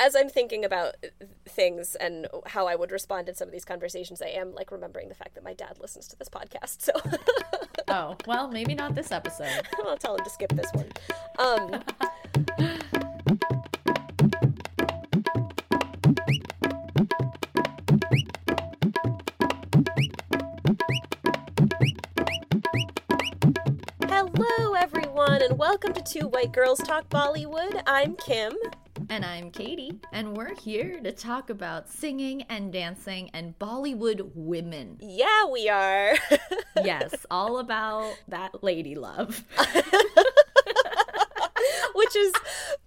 as I'm thinking about things and how I would respond in some of these conversations, I am like remembering the fact that my dad listens to this podcast. So, oh well, maybe not this episode. I'll tell him to skip this one. Um, Hello, everyone, and welcome to Two White Girls Talk Bollywood. I'm Kim. And I'm Katie, and we're here to talk about singing and dancing and Bollywood women. Yeah, we are. yes, all about that lady love. Which is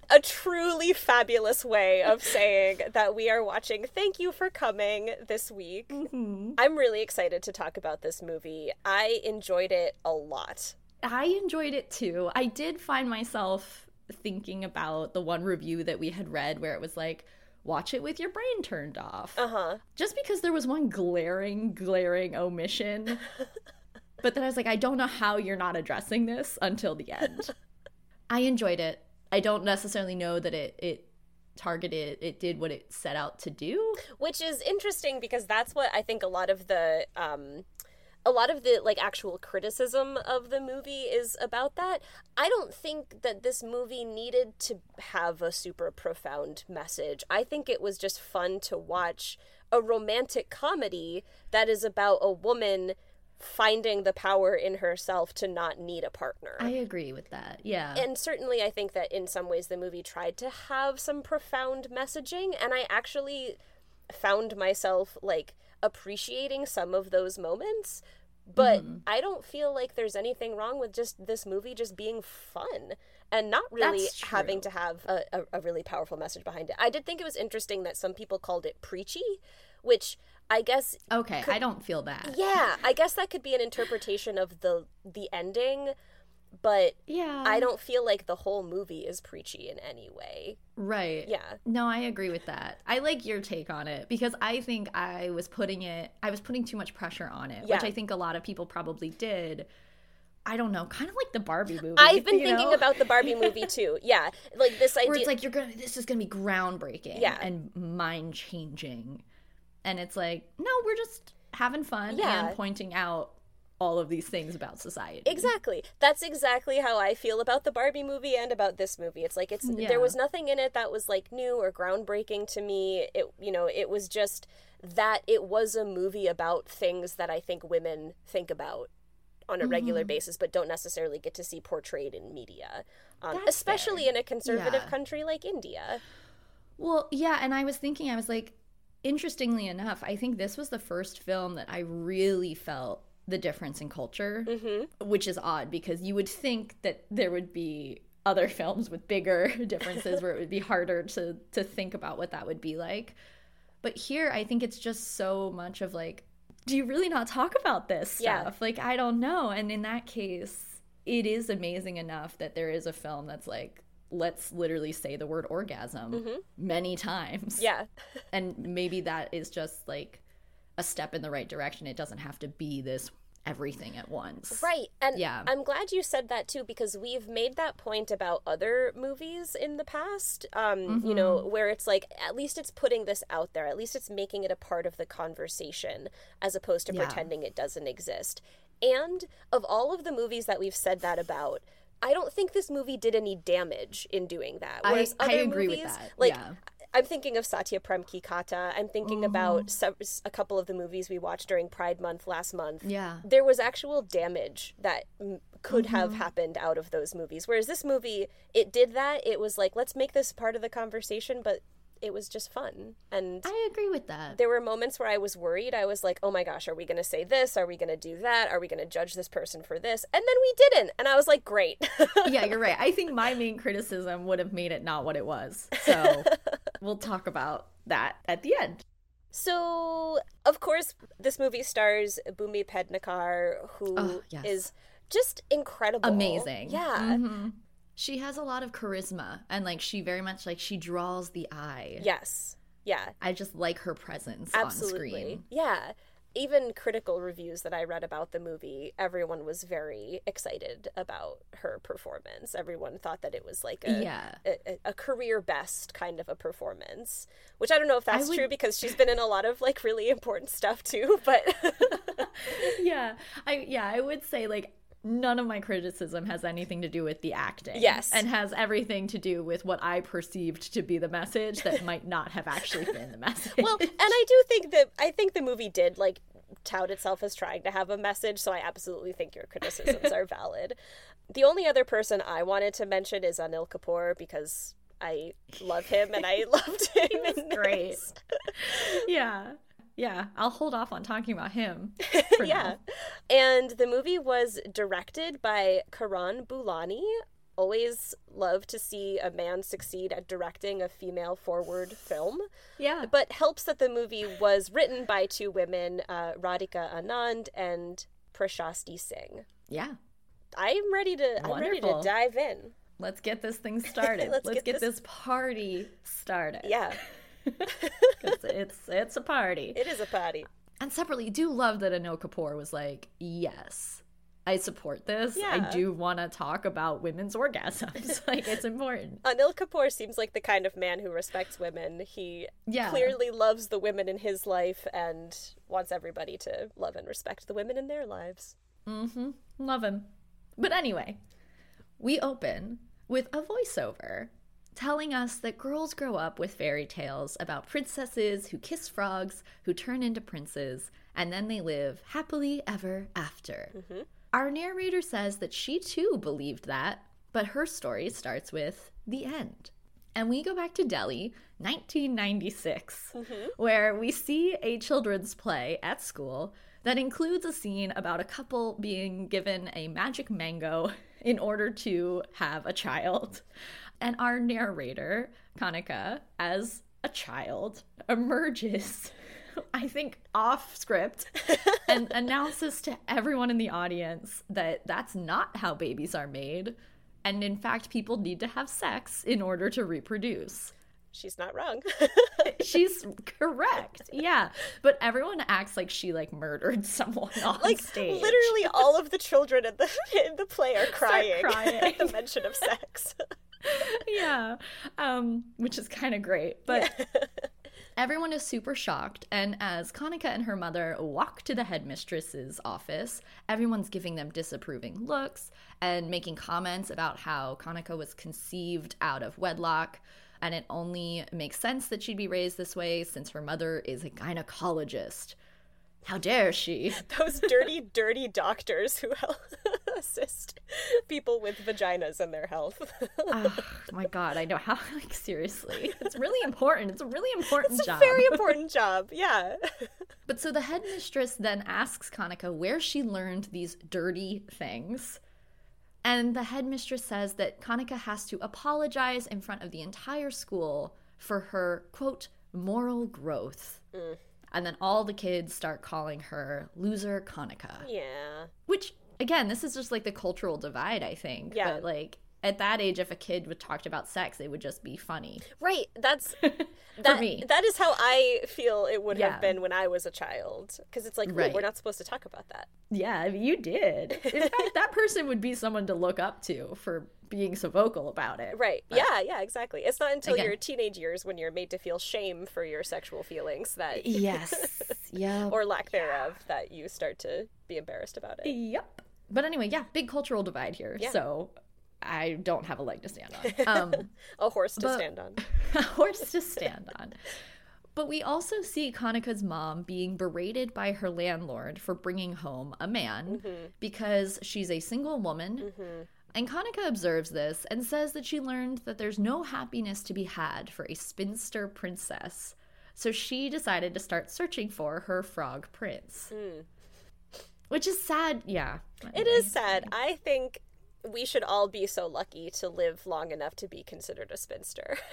a truly fabulous way of saying that we are watching. Thank you for coming this week. Mm-hmm. I'm really excited to talk about this movie. I enjoyed it a lot. I enjoyed it too. I did find myself thinking about the one review that we had read where it was like, watch it with your brain turned off. Uh-huh. Just because there was one glaring, glaring omission. but then I was like, I don't know how you're not addressing this until the end. I enjoyed it. I don't necessarily know that it it targeted it did what it set out to do. Which is interesting because that's what I think a lot of the um a lot of the like actual criticism of the movie is about that. I don't think that this movie needed to have a super profound message. I think it was just fun to watch a romantic comedy that is about a woman finding the power in herself to not need a partner. I agree with that. Yeah. And certainly I think that in some ways the movie tried to have some profound messaging and I actually found myself like appreciating some of those moments but mm-hmm. I don't feel like there's anything wrong with just this movie just being fun and not really having to have a, a, a, really powerful message behind it. I did think it was interesting that some people called it preachy, which I guess Okay, could, I don't feel that. Yeah, I guess that could be an interpretation of the the ending but yeah i don't feel like the whole movie is preachy in any way right yeah no i agree with that i like your take on it because i think i was putting it i was putting too much pressure on it yeah. which i think a lot of people probably did I don't know, kind of like the Barbie movie. I've been thinking know? about the Barbie movie too. Yeah, like this idea. Where it's like you're gonna, this is gonna be groundbreaking, yeah. and mind changing, and it's like, no, we're just having fun yeah. and pointing out all of these things about society. Exactly. That's exactly how I feel about the Barbie movie and about this movie. It's like it's yeah. there was nothing in it that was like new or groundbreaking to me. It you know, it was just that it was a movie about things that I think women think about on a mm-hmm. regular basis but don't necessarily get to see portrayed in media. Um, especially fair. in a conservative yeah. country like India. Well, yeah, and I was thinking I was like interestingly enough, I think this was the first film that I really felt the difference in culture, mm-hmm. which is odd because you would think that there would be other films with bigger differences where it would be harder to to think about what that would be like. But here I think it's just so much of like do you really not talk about this stuff? Yeah. Like I don't know. And in that case, it is amazing enough that there is a film that's like let's literally say the word orgasm mm-hmm. many times. Yeah. and maybe that is just like a step in the right direction. It doesn't have to be this everything at once. Right. And yeah. I'm glad you said that too because we've made that point about other movies in the past. Um, mm-hmm. you know, mm-hmm. where it's like at least it's putting this out there. At least it's making it a part of the conversation as opposed to yeah. pretending it doesn't exist. And of all of the movies that we've said that about, I don't think this movie did any damage in doing that. Whereas I, other I agree movies, with that. Like yeah. I'm thinking of Satya Prem Ki Katha. I'm thinking mm-hmm. about a couple of the movies we watched during Pride Month last month. Yeah. There was actual damage that m- could mm-hmm. have happened out of those movies. Whereas this movie, it did that. It was like, let's make this part of the conversation, but it was just fun. And I agree with that. There were moments where I was worried. I was like, oh my gosh, are we going to say this? Are we going to do that? Are we going to judge this person for this? And then we didn't. And I was like, great. yeah, you're right. I think my main criticism would have made it not what it was. So we'll talk about that at the end. So, of course, this movie stars Bhumi Pednekar, who oh, yes. is just incredible. Amazing. Yeah. Mm-hmm. She has a lot of charisma and like she very much like she draws the eye. Yes. Yeah. I just like her presence Absolutely. on screen. Yeah. Even critical reviews that I read about the movie, everyone was very excited about her performance. Everyone thought that it was like a Yeah. a, a career best kind of a performance, which I don't know if that's would- true because she's been in a lot of like really important stuff too. But yeah i yeah i would say like none of my criticism has anything to do with the acting Yes. and has everything to do with what i perceived to be the message that might not have actually been the message well, and I do think that I think the movie did like tout itself as trying to have a message, so I absolutely think your criticisms are valid. The only other person I wanted to mention is Anil Kapoor because I love him and I loved him. in great. this. yeah yeah i'll hold off on talking about him for yeah. now. And the movie was directed by Karan Boolani. Always love to see a man succeed at directing a female forward film. yeah But helps that the movie was written by two women, uh, Radhika Anand and Prashasti Singh. yeah I'm ready to. I'm ready to dive in. let's get this thing started Let's let's, get get, this- this... party started Yeah, it's it's a party it is a party. And separately, you do love that Anil Kapoor was like, yes, I support this. Yeah. I do want to talk about women's orgasms. like, it's important. Anil Kapoor seems like the kind of man who respects women. He Yeah. clearly loves the women in his life and wants everybody to love and respect the women in their lives. Mm-hmm. Love him. But anyway, we open with a voiceover telling us that girls grow up with fairy tales about princesses who kiss frogs, who turn into princes, and then they live happily ever after. Mm-hmm. Our narrator says that she too believed that, but her story starts with the end. And we go back to Delhi, 1996, mm-hmm. where we see a children's play at school that includes a scene about a couple being given a magic mango in order to have a child. And our narrator, Kanika, as a child, emerges, I think, off script and announces to everyone in the audience that that's not how babies are made. And in fact, people need to have sex in order to reproduce. She's not wrong. She's correct. Yeah. But everyone acts like she like murdered someone on like stage. literally all of the children in the in the play are crying, crying. at the mention of sex. yeah. Um, which is kind of great. But everyone is super shocked. And as Kanika and her mother walk to the headmistress's office, everyone's giving them disapproving looks and making comments about how Kanika was conceived out of wedlock. And it only makes sense that she'd be raised this way since her mother is a gynecologist. How dare she? Those dirty, dirty doctors who help assist people with vaginas and their health. oh my god, I know how like seriously. It's really important. It's a really important it's a job. very important job. Yeah. But so the headmistress then asks Kanika where she learned these dirty things. And the headmistress says that Kanika has to apologize in front of the entire school for her, quote, moral growth. Mm. And then all the kids start calling her loser Kanika. Yeah. Which, again, this is just like the cultural divide, I think. Yeah. But like at that age, if a kid would talked about sex, it would just be funny. Right. That's that, me. That is how I feel it would Yeah. have been when I was a child. Because it's like, Right. we're not supposed to talk about that. Yeah, you did. In fact, that person would be someone to look up to for being so vocal about it. Right. yeah, yeah, exactly. It's not until Again. your teenage years when you're made to feel shame for your sexual feelings that Yes. yeah. or lack thereof that you start to be embarrassed about it. Yep. But anyway, yeah, big cultural divide here. Yeah. So I don't have a leg to stand on. Um, A horse to But- stand on. a horse to stand on. But we also see Kanika's mom being berated by her landlord for bringing home a man mm-hmm. because she's a single woman. Mm-hmm. And Kanika observes this and says that she learned that there's no happiness to be had for a spinster princess. So she decided to start searching for her frog prince. Hmm. Which is sad. Yeah. It is sad. I think we should all be so lucky to live long enough to be considered a spinster.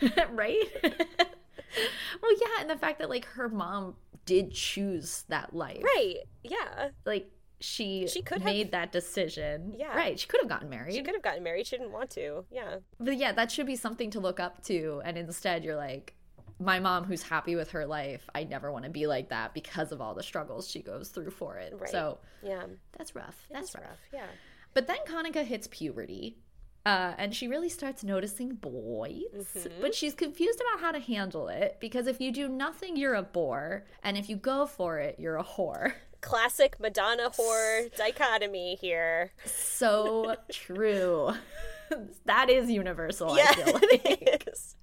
right? well, yeah, and the fact that like her mom did choose that life. right. Yeah. Like she She could have- made that decision. Yeah. Right. She could have gotten married. She could have gotten married. She didn't want to. Yeah. But yeah, that should be something to look up to and instead you're like my mom who's happy with her life, I never want to be like that because of all the struggles she goes through for it. Right. So Yeah. that's rough. That's That's rough. rough. Yeah. But then Kanika hits puberty. Uh, and she really starts noticing boys, Mm-hmm. but she's confused about how to handle it because if you do nothing, you're a bore, and if you go for it, you're a whore. Classic Madonna whore dichotomy here. So true. that is universal. Yeah, I feel like. it is.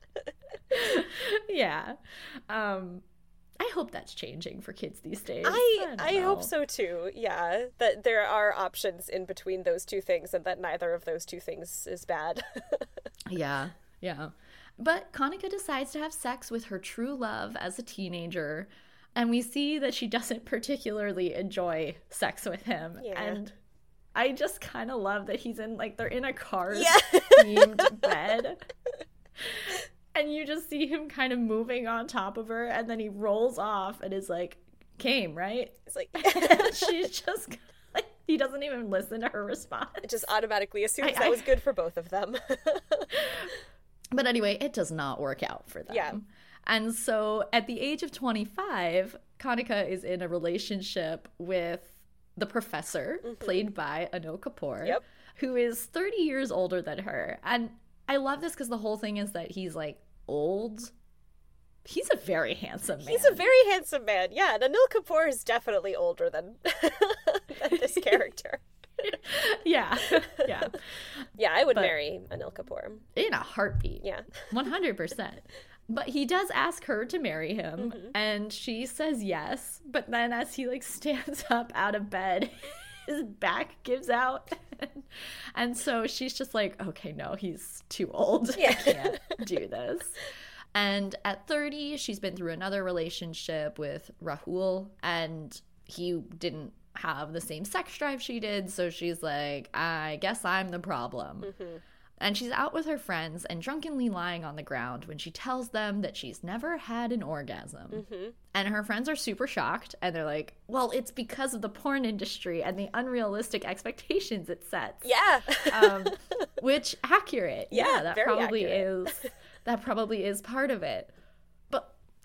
yeah. Um, I hope that's changing for kids these days. I don't I hope so too. Yeah, that there are options in between those two things, and that neither of those two things is bad. Yeah, yeah. But Kanika decides to have sex with her true love as a teenager, and we see that she doesn't particularly enjoy sex with him. Yeah. And I just kind of love that he's in like they're in a car Yeah. themed bed. And you just see him kind of moving on top of her, and then he rolls off and is like, came, right? it's like she's just like, he doesn't even listen to her response. it just automatically assumes I- that I- was good for both of them. But anyway, it does not work out for them. Yeah. And so at the age of 25, Kanika is in a relationship with the professor, played by Anil Kapoor, Mm-hmm. Yep. who is 30 years older than her. And I love this because the whole thing is that he's like old. He's a very handsome man. He's a very handsome man. Yeah, and Anil Kapoor is definitely older than, than this character. yeah. Yeah. Yeah, I would But- marry Anil Kapoor. In a heartbeat. Yeah. 100%. But he does ask her to marry him Mm-hmm. and she says yes. But then as he like stands up out of bed, his back gives out. and so she's just like, okay, no, he's too old. I can't do this. And at 30, she's been through another relationship with Rahul and he didn't have the same sex drive she did. So she's like, I guess I'm the problem. Mm-hmm. And she's out with her friends and drunkenly lying on the ground when she tells them that she's never had an orgasm. And her friends are super shocked and they're like, well, it's because of the porn industry and the unrealistic expectations it sets. Yeah. Um, which accurate. Yeah, that probably accurate. is that probably is part of it.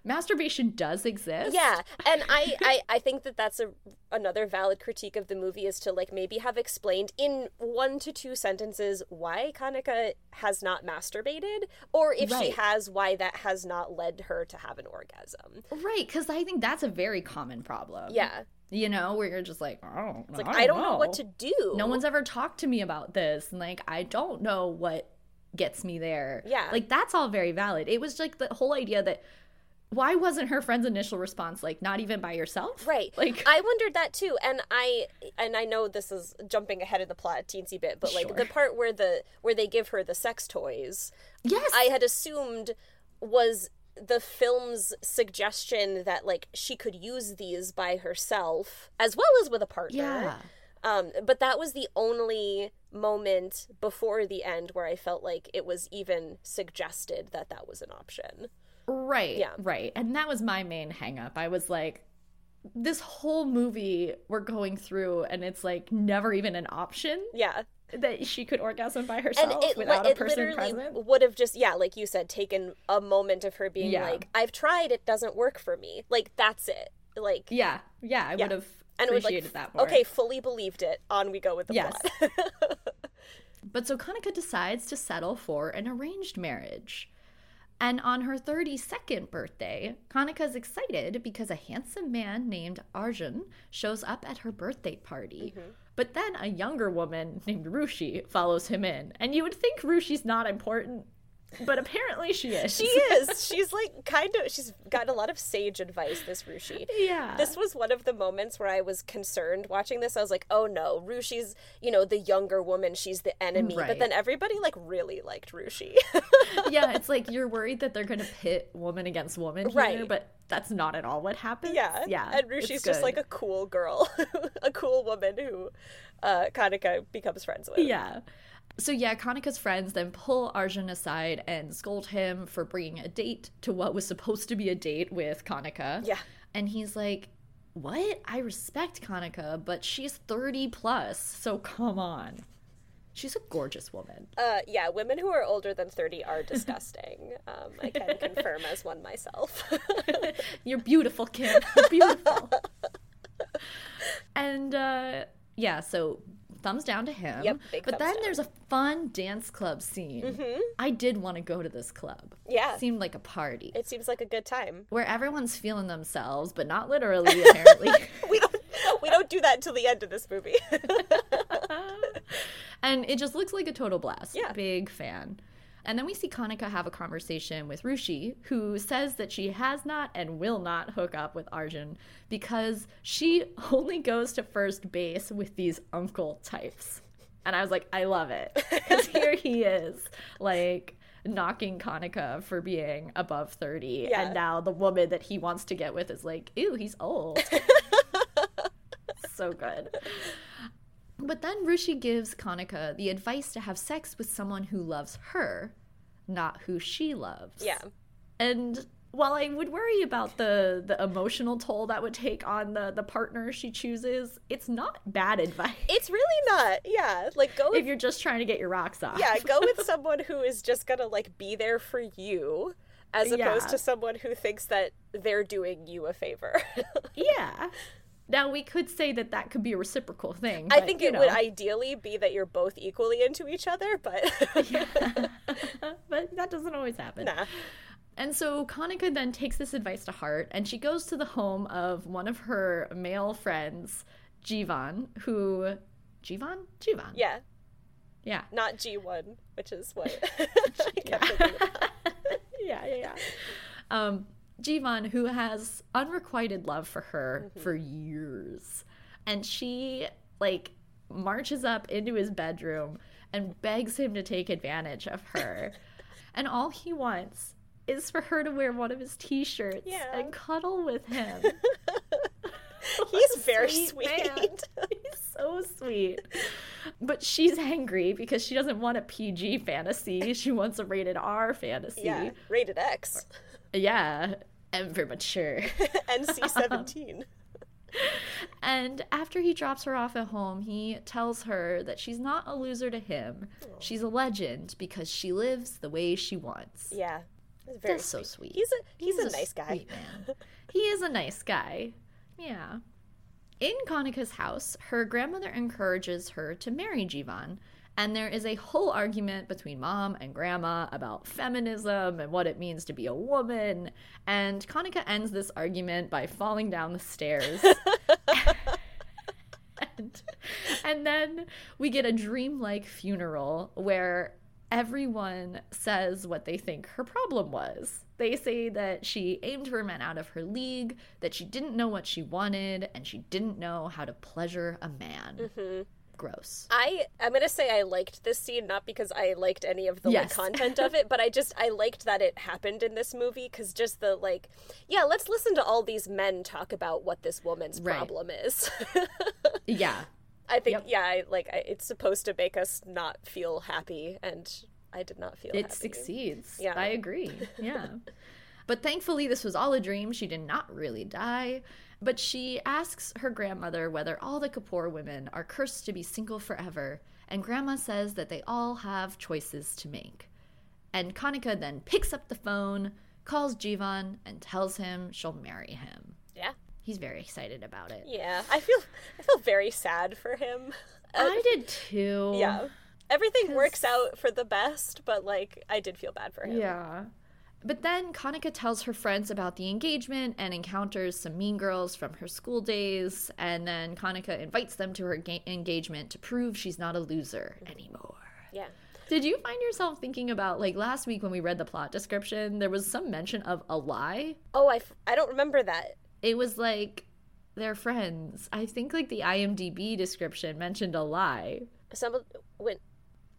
Masturbation does exist. Yeah, and I, I, I think that that's a another valid critique of the movie is to like maybe have explained in one to two sentences why Kanika has not masturbated, or if she has, why that has not led her to have an orgasm. Right, because I think that's a very common problem. Yeah, You know, where you're just like, oh, it's like I don't know what to do. no one's ever talked to me about this and like i don't know what gets me there Yeah. like that's all very valid it was like the whole idea that why wasn't her friend's initial response like not even by yourself Right. like I wondered that too, and I and I know this is jumping ahead of the plot a teensy bit, but like Sure. the part where the where they give her the sex toys, yes I had assumed was the film's suggestion that like she could use these by herself as well as with a partner. yeah Um, but that was the only moment before the end where I felt like it was even suggested that that was an option. Right Yeah. right and that was my main hang up i was like this whole movie we're going through and it's like never even an option Yeah. that she could orgasm by herself it, without it a person present would have just, yeah, like you said, taken a moment of her being Yeah. like, I've tried, it doesn't work for me. Like, that's it. Like, yeah yeah i Yeah. would have and would appreciated like, that more okay, fully believed it. On we go with the Yes. plot. But so Kanika decides to settle for an arranged marriage. And on her 32nd birthday, Kanika's excited because a handsome man named Arjun shows up at her birthday party. Mm-hmm. But then a younger woman named Rushi follows him in. And you would think Rushi's not important, but apparently she is. She is. She's like kind of. She's got a lot of sage advice. This Rushi. yeah. This was one of the moments where I was concerned watching this. I was like, "Oh no, Rushi's, you know, the younger woman. She's the enemy." Right. But then everybody like really liked Rushi. yeah, it's like you're worried that they're going to pit woman against woman here, Right. but that's not at all what happens. yeah, Yeah. And Rushi's just like a cool girl, a cool woman who uh, Kanika becomes friends with. Yeah. So yeah, Kanika's friends then pull Arjun aside and scold him for bringing a date to what was supposed to be a date with Kanika. Yeah. And he's like, "What? I respect Kanika, but she's 30 plus, so come on." She's a gorgeous woman. Uh, yeah, women who are older than 30 are disgusting. um, I can confirm as one myself. You're beautiful, Kim. You're beautiful. and uh, yeah, so thumbs down to him. Yep, but then down. there's a fun dance club scene. Mm-hmm. I did want to go to this club. Yeah. It seemed like a party it seems like a good time. where everyone's feeling themselves, but not literally, apparently. We don't we don't do that until the end of this movie. and it just looks like a total blast. Yeah. Big fan. And then we see Kanika have a conversation with Rushi, who says that she has not and will not hook up with Arjun because she only goes to first base with these uncle types. And I was like, I love it. Because here he is, like, knocking Kanika for being above 30. Yeah. And now the woman that he wants to get with is like, ew, he's old. so good. But then Rushi gives Kanika the advice to have sex with someone who loves her, not who she loves. yeah. And while I would worry about the the emotional toll that would take on the the partner she chooses, it's not bad advice It's really not. Yeah. Like go if you're just trying to get your rocks off. Yeah, go with someone who is just gonna like be there for you as opposed Yeah. to someone who thinks that they're doing you a favor. yeah. Now we could say that that could be a reciprocal thing. I but, think it would ideally be that you're both equally into each other, but but that doesn't always happen. nah. And so Kanika then takes this advice to heart and she goes to the home of one of her male friends, Jivan, who. Jivan? Jivan. Yeah, Yeah. not G1, which is what I kept thinking about. yeah, yeah, yeah. Um, Jivan, who has unrequited love for her mm-hmm. for years. And she, like, marches up into his bedroom and begs him to take advantage of her. and all he wants is for her to wear one of his t shirts Yeah. and cuddle with him. He's very sweet sweet. He's so sweet. But she's angry because she doesn't want a PG fantasy. She wants a rated R fantasy. Yeah, rated X, Yeah, for mature. NC 17. and after he drops her off at home, he tells her that she's not a loser to him. She's a legend because she lives the way she wants. Yeah, that's very That's so sweet. sweet. He's a he's, a nice guy. man. he is a nice guy. Yeah. In Kanika's house, her grandmother encourages her to marry Jivan, and there is a whole argument between mom and grandma about feminism and what it means to be a woman. And Kanika ends this argument by falling down the stairs. and, and then we get a dreamlike funeral where everyone says what they think her problem was. They say that she aimed her men out of her league, that she didn't know what she wanted, and she didn't know how to pleasure a man. Mm-hmm. Gross. I I'm gonna say I liked this scene not because I liked any of the like, content of it, but I just I liked that it happened in this movie because just the like, yeah, let's listen to all these men talk about what this woman's Right. problem is. Yeah. I think Yep. yeah, I like I, it's supposed to make us not feel happy, and I did not feel It happy. succeeds. Yeah. I agree. Yeah. but thankfully, this was all a dream. She did not really die. But she asks her grandmother whether all the Kapoor women are cursed to be single forever. And grandma says that they all have choices to make. And Kanika then picks up the phone, calls Jivan, and tells him she'll marry him. Yeah, He's very excited about it. yeah. I feel I feel very sad for him. I uh, did too. Yeah, everything 'Cause- works out for the best, but like I did feel bad for him. Yeah. But then Kanika tells her friends about the engagement and encounters some mean girls from her school days. And then Kanika invites them to her ga- engagement to prove she's not a loser anymore. yeah. Did you find yourself thinking about, like last week when we read the plot description, there was some mention of a lie? Oh, I, f- I don't remember that. It was like they're friends. I think like the IMDb description mentioned a lie. Assembled. When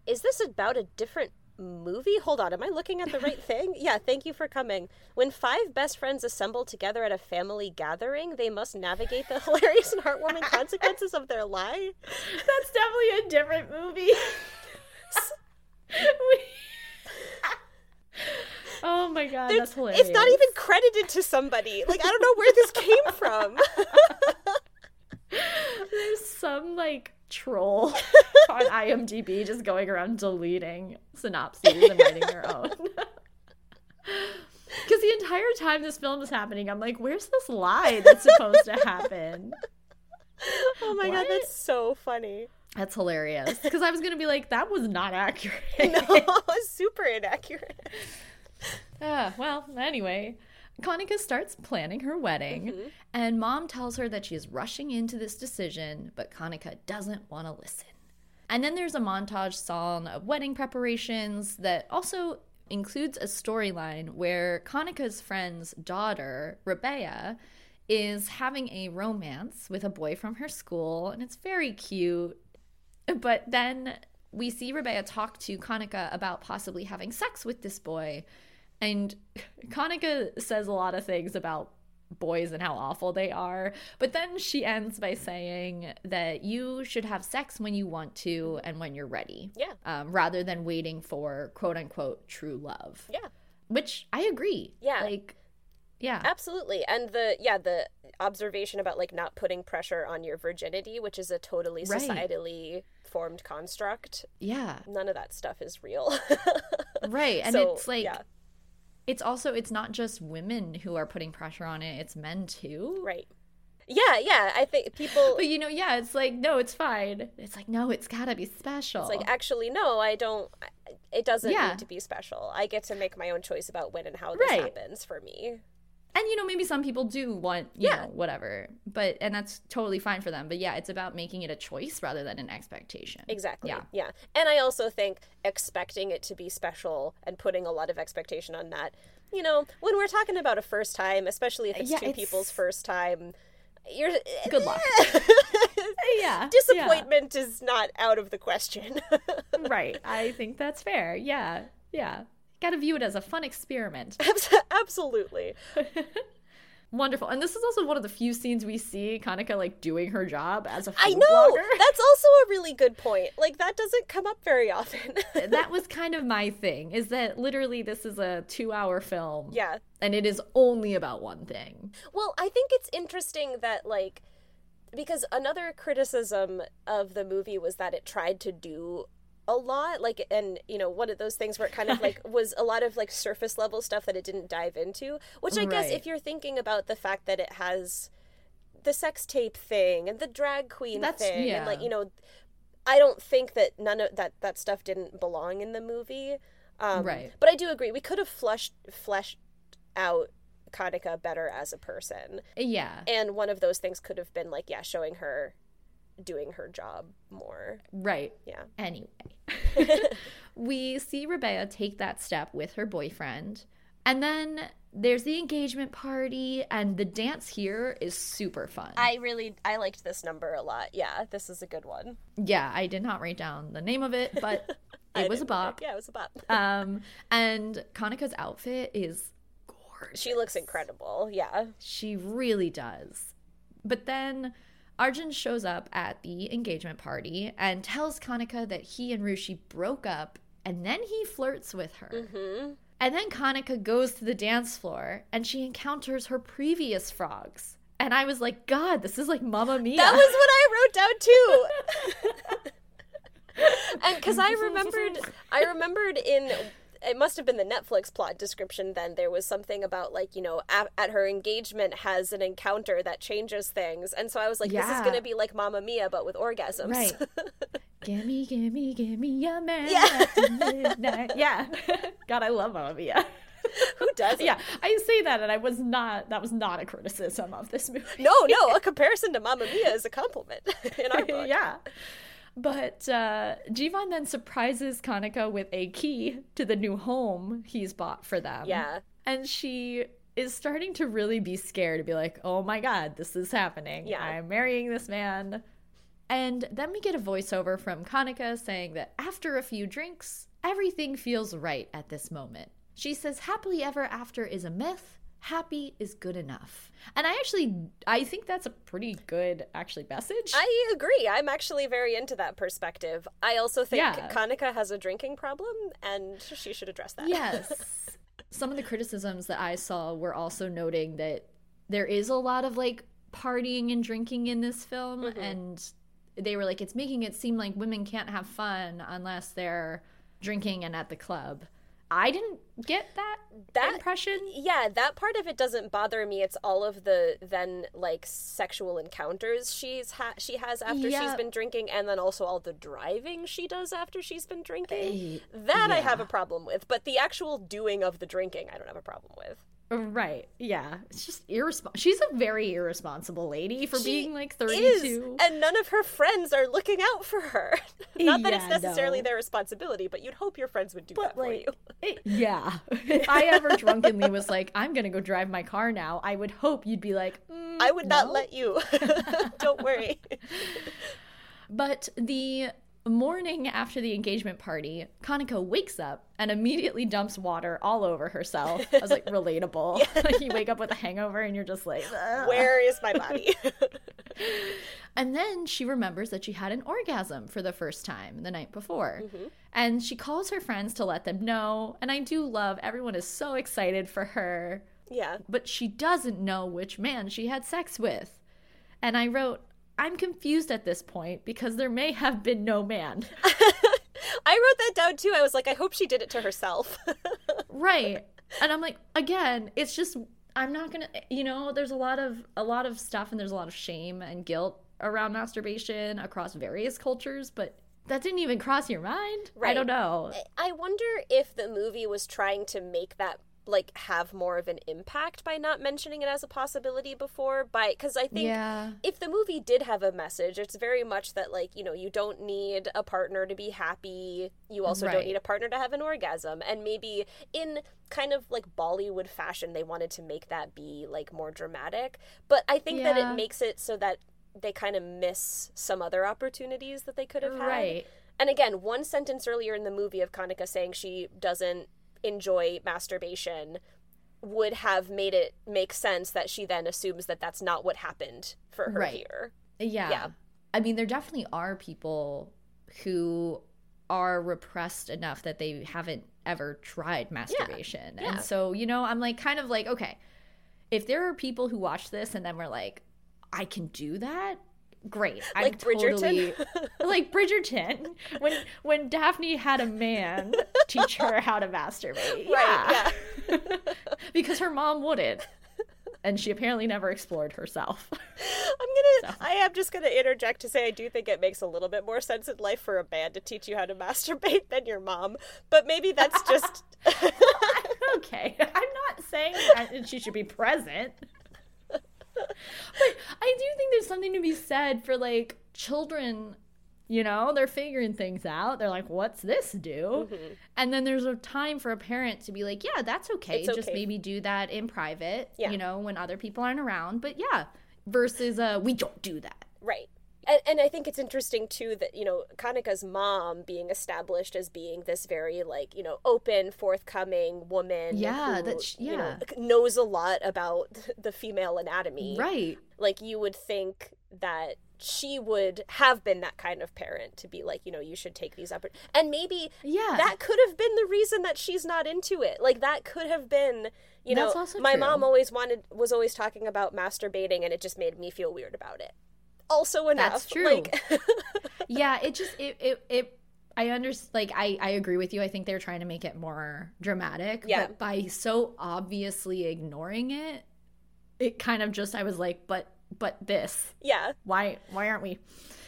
is this about a different movie? Hold on, am I looking at the right thing? Yeah, thank you for coming. When five best friends assemble together at a family gathering, they must navigate the hilarious and heartwarming consequences of their lie. That's definitely a different movie. oh my god, that's hilarious. It's not even credited to somebody. Like I don't know where this came from. There's some like troll on IMDb just going around deleting synopses and writing their own. Because the entire time this film is happening, I'm like, where's this lie that's supposed to happen? Oh my what? god, that's so funny. That's hilarious. Because I was going to be like, that was not accurate. no, that was super inaccurate. Uh, well, anyway, Kanika starts planning her wedding, mm-hmm. and mom tells her that she is rushing into this decision, but Kanika doesn't want to listen. And then there's a montage song of wedding preparations that also includes a storyline where Kanika's friend's daughter, Rabea, is having a romance with a boy from her school, and it's very cute. But then we see Rabea talk to Kanika about possibly having sex with this boy, and Kanika says a lot of things about boys and how awful they are. But then she ends by saying that you should have sex when you want to and when you're ready. Yeah. Um, rather than waiting for quote unquote true love. Yeah. Which I agree. Yeah. Like, yeah. Absolutely. And the, yeah, the observation about like not putting pressure on your virginity, which is a totally societally right. formed construct. Yeah. None of that stuff is real. right. And so, it's like, yeah it's also it's not just women who are putting pressure on it it's men too. Right. Yeah yeah i think people but you know yeah it's like no it's fine. It's like no it's gotta be special. It's like actually no i don't it doesn't yeah. need to be special. I get to make my own choice about when and how this right. happens for me and you know maybe some people do want you yeah. know whatever but and that's totally fine for them. But yeah it's about making it a choice rather than an expectation. Exactly. Yeah. Yeah. And i also think expecting it to be special and putting a lot of expectation on that you know when we're talking about a first time especially if it's yeah, two it's... people's first time you're good luck. Yeah. Disappointment yeah. is not out of the question. Right. I think that's fair. Yeah. Yeah Gotta view it as a fun experiment. Absolutely. Wonderful. And this is also one of the few scenes we see Kanika like doing her job as a food I know. Blogger. That's also a really good point. Like that doesn't come up very often. that was kind of my thing is that literally this is a 2-hour film. Yeah. And it is only about one thing. Well, I think it's interesting that like because another criticism of the movie was that it tried to do a lot like and you know one of those things where it kind of like was a lot of like surface level stuff that it didn't dive into which i right. guess if you're thinking about the fact that it has the sex tape thing and the drag queen That's, thing yeah. and like you know i don't think that none of that that stuff didn't belong in the movie um, right but i do agree we could have flushed fleshed out Kanika better as a person yeah and one of those things could have been like yeah showing her doing her job more. Right. Yeah. Anyway, we see Rabea take that step with her boyfriend. And then there's the engagement party and the dance here is super fun. I really I liked this number a lot. Yeah, this is a good one. Yeah, I did not write down the name of it, but it was a bop. Yeah, it was a bop. um and Kanika's outfit is gorgeous. She looks incredible. Yeah. She really does. But then Arjun shows up at the engagement party and tells Kanika that he and Rushi broke up, and then he flirts with her. Mm-hmm. And then Kanika goes to the dance floor and she encounters her previous frogs. And I was like, God, this is like Mamma Mia. That was what I wrote down too. and because I remembered, I remembered in it must have been the Netflix plot description then. There was something about like, you know, at, at her engagement has an encounter that changes things. And so I was like, yeah. this is going to be like Mamma Mia, but with orgasms. Right. gimme, gimme, gimme a man yeah. yeah. God, I love Mamma Mia. Who does? Yeah, I say that, and I was not. That was not a criticism of this movie. No, no, a comparison to Mamma Mia is a compliment in our book. yeah. But uh, Jivan then surprises Kanika with a key to the new home he's bought for them. Yeah. And she is starting to really be scared to be like, oh my God, this is happening. Yeah. I'm marrying this man. And then we get a voiceover from Kanika saying that after a few drinks, everything feels right at this moment. She says happily ever after is a myth happy is good enough. And I actually I think that's a pretty good actually message. I agree. I'm actually very into that perspective. I also think yeah. Kanika has a drinking problem and she should address that. Yes. Some of the criticisms that I saw were also noting that there is a lot of like partying and drinking in this film mm-hmm. and they were like, it's making it seem like women can't have fun unless they're drinking and at the club. I didn't get that, That- impression. yeah, that part of it doesn't bother me. It's all of the then like sexual encounters she's ha- she has after she's been drinking, and then also all the driving she does after she's been drinking. Eh, That I have a problem with, but the actual doing of the drinking, I don't have a problem with. Right. Yeah. It's just irresponsible. She's a very irresponsible lady for She being like Is 32. and none of her friends are looking out for her. Not that it's necessarily no. their responsibility, but you'd hope your friends would do that But for you. it- yeah. If I ever drunkenly was like, I'm gonna go drive my car now, I would hope you'd be like, "Mm, I would not let you. don't worry. But the morning after the engagement party, Kanika wakes up and immediately dumps water all over herself. I was like, relatable. Like you wake up with a hangover and you're just like, "Ugh." Where is my body? And then she remembers that she had an orgasm for the first time the night before. Mm-hmm. And she calls her friends to let them know. And I do love everyone is so excited for her, yeah. but she doesn't know which man she had sex with. And I wrote, I'm confused at this point because there may have been no man. I wrote that down too. I was like, I hope she did it to herself. right. And I'm like, again, it's just I'm not gonna you know, there's a lot of a lot of stuff and there's a lot of shame and guilt around masturbation across various cultures, but that didn't even cross your mind. I don't know. I wonder if the movie was trying to make that like have more of an impact by not mentioning it as a possibility before by because I think Yeah. if the movie did have a message, it's very much that like, you know, you don't need a partner to be happy. You also don't need a partner to have an orgasm. And maybe in kind of like Bollywood fashion, they wanted to make that be like more dramatic. But I think that it makes it so that they kind of miss some other opportunities that they could have had. Right. And again, one sentence earlier in the movie of Kanika saying she doesn't enjoy masturbation would have made it make sense that she then assumes that that's not what happened for her Right. here. Yeah. Yeah. I mean, there definitely are people who are repressed enough that they haven't ever tried masturbation. Yeah. And so, you know, I'm like kind of like, okay, if there are people who watch this and then we're like, I can do that, great. I'm Like Bridgerton? totally like Bridgerton when when Daphne had a man teach her how to masturbate. Right, Yeah. because her mom wouldn't. And she apparently never explored herself. I'm gonna. I am just gonna interject to say I do think it makes a little bit more sense in life for a man to teach you how to masturbate than your mom. But maybe that's just. okay. I'm not saying that she should be present. But I do think there's something to be said for like children, you know, they're figuring things out. They're like, what's this do? And then there's a time for a parent to be like, yeah, that's okay. It's Just okay. maybe do that in private, Yeah. you know, when other people aren't around. But yeah, versus uh, we don't do that. Right. And, and I think it's interesting too that, you know, Kanika's mom being established as being this very, like, you know, open, forthcoming woman. Yeah, who, that sh- you know, yeah. knows a lot about the female anatomy. Right. Like, you would think that she would have been that kind of parent to be like, you know, you should take these up. And maybe Yeah. that could have been the reason that she's not into it. Like, that could have been. You know, That's also my true. mom always wanted was always talking about masturbating, and it just made me feel weird about it also enough. That's true. Like, yeah it just it it, it i understand like I, I agree with you i think they're trying to make it more dramatic Yeah. but by so obviously ignoring it it kind of just i was like but but this yeah, why why aren't we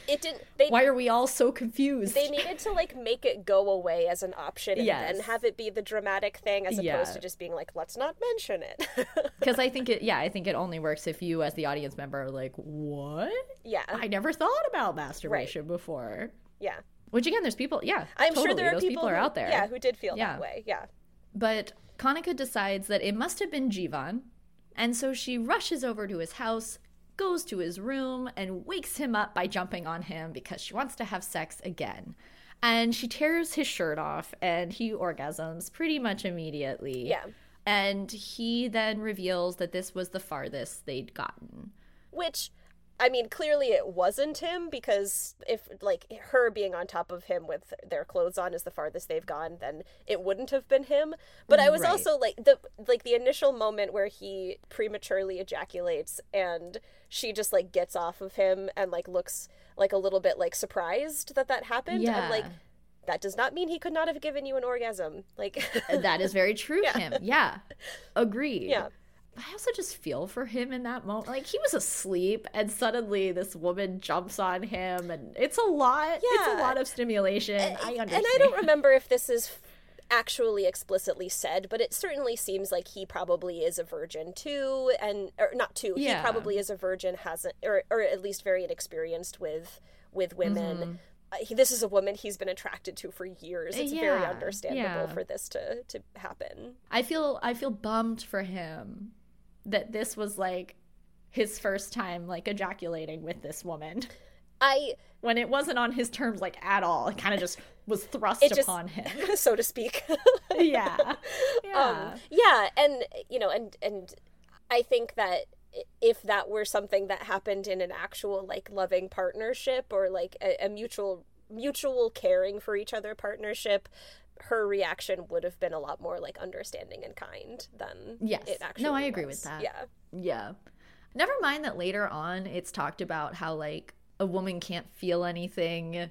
it didn't. They why are we all so confused they needed to like make it go away as an option, and Yes. then have it be the dramatic thing, as opposed Yeah. to just being like, let's not mention it. because i think it yeah i think it only works if you as the audience member are like what yeah, i never thought about masturbation before yeah. which again there's people yeah I'm totally, sure there are those people, people, are who, out there yeah, who did feel Yeah. that way. Yeah, But Kanika decides that it must have been Jivan, and so she rushes over to his house, goes to his room, and wakes him up by jumping on him because she wants to have sex again. And she tears his shirt off, and he orgasms pretty much immediately. yeah. And he then reveals that this was the farthest they'd gotten. Which I mean, clearly it wasn't him because if like her being on top of him with their clothes on is the farthest they've gone, then it wouldn't have been him. But I was Right. also like the like the initial moment where he prematurely ejaculates and she just like gets off of him and like looks like a little bit like surprised that that happened. Yeah. I'm like that does not mean he could not have given you an orgasm. Like that is very true of him. Yeah. Agreed. Yeah. I also just feel for him in that moment. Like he was asleep and suddenly this woman jumps on him and it's a lot. It's a lot of stimulation. I understand. And I don't remember if this is actually explicitly said, but it certainly seems like he probably is a virgin too, and or not too. Yeah. He probably is a virgin, hasn't, or or at least very inexperienced with with women. Mm-hmm. Uh, he, this is a woman he's been attracted to for years. It's very understandable yeah. for this to to happen. I feel I feel bummed for him that this was like his first time like ejaculating with this woman I, when it wasn't on his terms like at all. It kind of just was thrust just- upon him. so to speak. yeah. Yeah. um, yeah and you know and and i think that if that were something that happened in an actual like loving partnership or like a, a mutual mutual caring for each other partnership her reaction would have been a lot more like understanding and kind than Yes. it actually No, I agree was. with that. yeah Yeah. Never mind that later on it's talked about how like a woman can't feel anything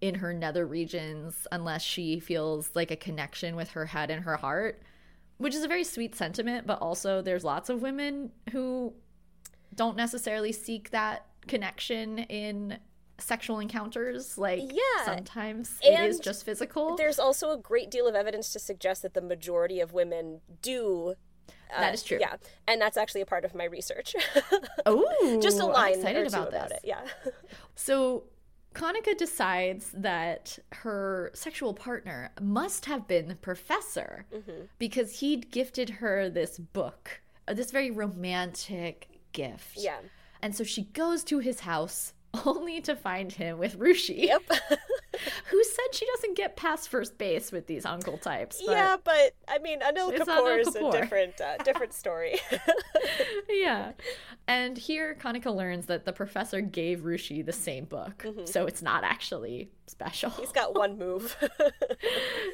in her nether regions unless she feels like a connection with her head and her heart, which is a very sweet sentiment, but also there's lots of women who don't necessarily seek that connection in sexual encounters. Like Yeah. sometimes it is just physical. there's also a great deal of evidence to suggest that the majority of women do uh, That is true. yeah and that's actually a part of my research Oh, just a I'm line excited or two about about it yeah So Kanika decides that her sexual partner must have been the professor Mm-hmm. because he'd gifted her this book, uh, this very romantic gift. yeah And so she goes to his house only to find him with Rushi, yep who said she doesn't get past first base with these uncle types. but- Yeah, but I mean, Anil Kapoor Anil is a different, uh, different story. yeah. And here Kanika learns that the professor gave Rushi the same book. So it's not actually special. Mm-hmm. He's got one move.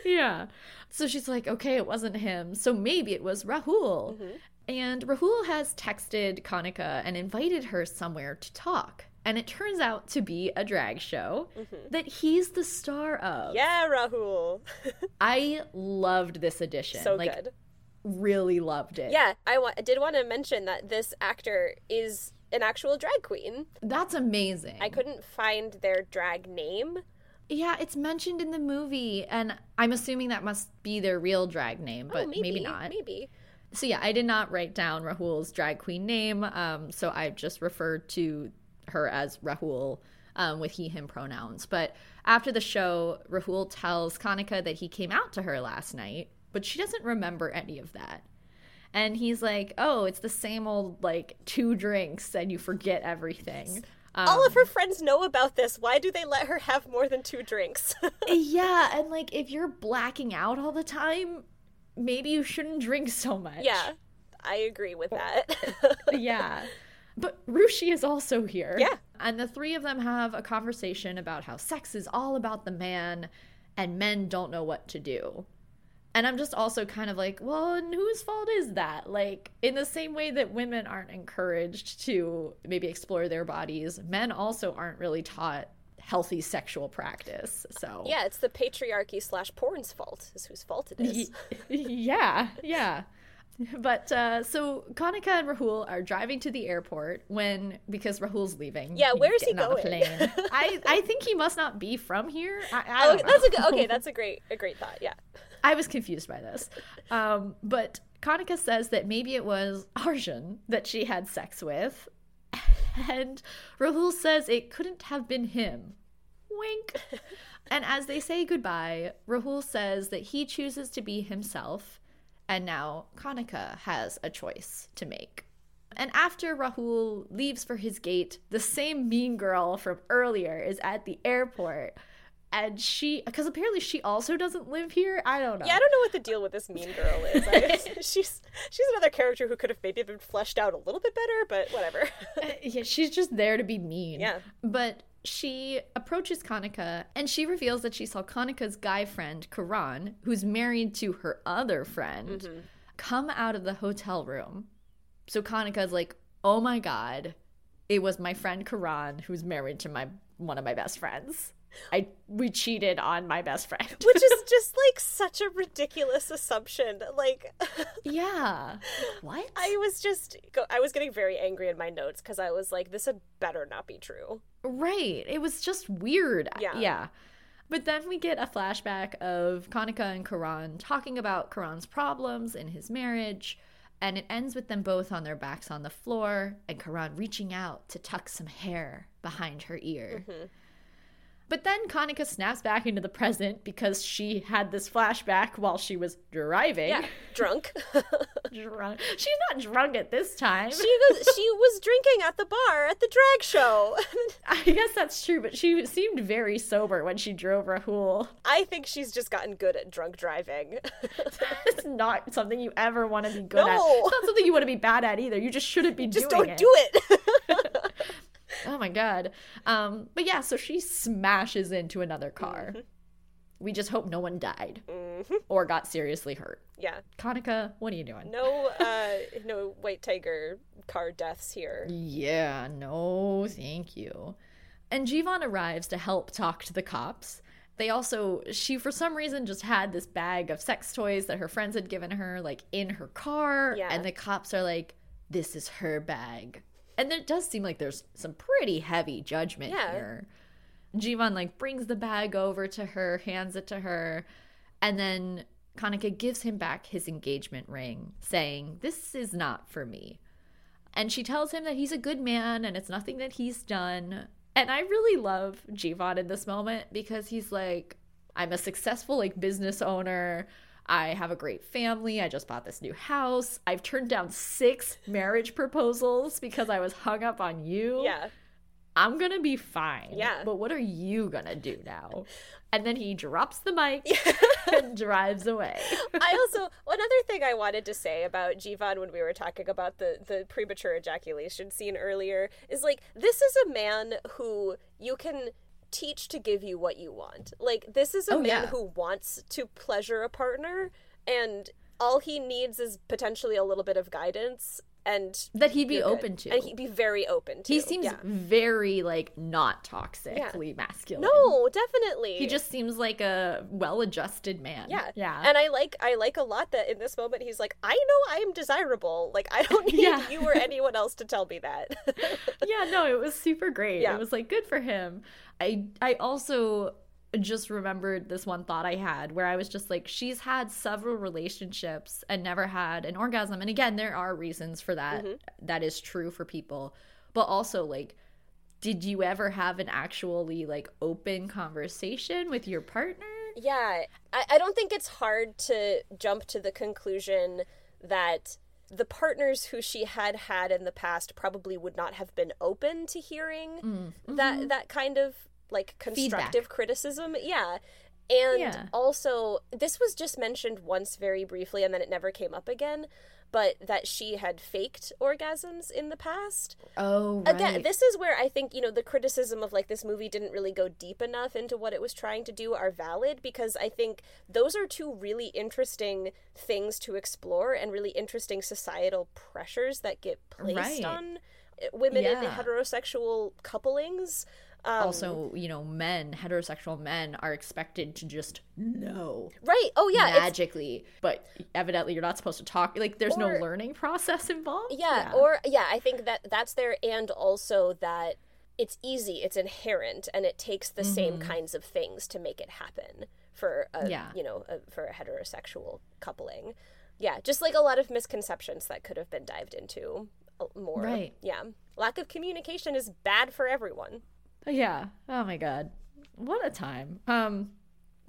yeah. So she's like, okay, it wasn't him. So maybe it was Rahul. Mm-hmm. And Rahul has texted Kanika and invited her somewhere to talk. And it turns out to be a drag show that he's the star of. Mm-hmm. yeah, Rahul. I loved this edition. so like, good. really loved it. Yeah, I wa- did want to mention that this actor is an actual drag queen. That's amazing. I couldn't find their drag name. Yeah, it's mentioned in the movie, and I'm assuming that must be their real drag name, but oh, maybe, maybe not. Maybe. So yeah, I did not write down Rahul's drag queen name, um, so I just referred to her as Rahul um, with he/him pronouns. But after the show, Rahul tells Kanika that he came out to her last night, but she doesn't remember any of that. And he's like, "Oh, it's the same old like two drinks and you forget everything." Um, All of her friends know about this. Why do they let her have more than two drinks? yeah, and like if you're blacking out all the time, maybe you shouldn't drink so much. yeah, I agree with that. yeah. But Rushi is also here. Yeah. And the three of them have a conversation about how sex is all about the man and men don't know what to do. And I'm just also kind of like, well, and whose fault is that? Like, in the same way that women aren't encouraged to maybe explore their bodies, men also aren't really taught healthy sexual practice. So, yeah, it's the patriarchy slash porn's fault. Is whose fault it is. yeah, yeah. But uh, so Kanika and Rahul are driving to the airport when because Rahul's leaving. Yeah, where's he getting on going? plane. I I think he must not be from here. I, I Oh, that's a good. Okay, that's a great, a great thought. Yeah. I was confused by this. Um, but Kanika says that maybe it was Arjun that she had sex with, and Rahul says it couldn't have been him. Wink. and as they say goodbye, Rahul says that he chooses to be himself, and now Kanika has a choice to make. And after Rahul leaves for his gate, the same mean girl from earlier is at the airport and she because apparently she also doesn't live here i don't know Yeah, I don't know what the deal with this mean girl is. I, she's she's another character who could have maybe been fleshed out a little bit better, but whatever. yeah she's just there to be mean Yeah. but she approaches Kanika and she reveals that she saw Kanika's guy friend Karan who's married to her other friend mm-hmm. come out of the hotel room. So Kanika's like oh my god it was my friend Karan who's married to my one of my best friends I we cheated on my best friend Which is just like such a ridiculous assumption. Like Yeah. What? I was just go- I was getting very angry in my notes because I was like, this had better not be true. right. It was just weird. Yeah. Yeah. But then we get a flashback of Kanika and Karan talking about Karan's problems in his marriage. And it ends with them both on their backs on the floor and Karan reaching out to tuck some hair behind her ear. Mm-hmm. But then Kanika snaps back into the present because she had this flashback while she was driving. Yeah, drunk. drunk. She's not drunk at this time. she was she was drinking at the bar at the drag show. I guess that's true, but she seemed very sober when she drove Rahul. I think she's just gotten good at drunk driving. it's not something you ever want to be good at. No. It's not something you want to be bad at either. You just shouldn't be just doing don't do it. Oh my god. Um, but yeah, so she smashes into another car. Mm-hmm. We just hope no one died or got seriously hurt. yeah. Kanika, what are you doing? No uh no white tiger car deaths here. Yeah, no, thank you. And Jivan arrives to help talk to the cops. They also, she for some reason just had this bag of sex toys that her friends had given her, like in her car. Yeah. And the cops are like, this is her bag. And it does seem like there's some pretty heavy judgment Yeah. here. Jivan like brings the bag over to her, hands it to her, and then Kanika gives him back his engagement ring, saying, This is not for me. And she tells him that he's a good man and it's nothing that he's done. And I really love Jivan in this moment because he's like, I'm a successful like business owner. I have a great family. I just bought this new house. I've turned down six marriage proposals because I was hung up on you. Yeah. I'm gonna be fine. Yeah. But what are you gonna do now? And then he drops the mic and drives away. I also another thing I wanted to say about Jivan when we were talking about the the premature ejaculation scene earlier is like this is a man who you can teach to give you what you want. Like this is a Oh, man yeah. who wants to pleasure a partner and all he needs is potentially a little bit of guidance and That he'd be you're good. open to. and he'd be very open to. he seems yeah. very like not toxically masculine. no, definitely. He just seems like a well-adjusted man. Yeah. Yeah. And I like I like a lot that in this moment he's like, I know I am desirable. Like I don't need Yeah. you or anyone else to tell me that. yeah, no, it was super great. Yeah. It was like good for him. I I also just remembered this one thought I had where I was just like, she's had several relationships and never had an orgasm. And again, there are reasons for that. Mm-hmm. That is true for people. But also like did you ever have an actually like open conversation with your partner? yeah. I, I don't think it's hard to jump to the conclusion that the partners who she had had in the past probably would not have been open to hearing mm. that mm-hmm. that kind of like constructive criticism. Yeah. And Yeah. also, this was just mentioned once very briefly and then it never came up again, but that she had faked orgasms in the past. Oh, right. Again, this is where I think, you know, the criticism of like this movie didn't really go deep enough into what it was trying to do are valid because I think those are two really interesting things to explore and really interesting societal pressures that get placed Right. on women in heterosexual couplings. Um, also, you know, men, heterosexual men are expected to just know right. Oh, yeah. magically, but evidently you're not supposed to talk. Like, there's no learning process involved. Yeah, or yeah, I think that that's there, and also that it's easy, it's inherent, and it takes the same kinds of things to make it happen for a Yeah. you know a, for a heterosexual coupling. Yeah, just like a lot of misconceptions that could have been dived into uh, more. Right. Yeah, lack of communication is bad for everyone. Yeah. Oh my god, what a time. Um,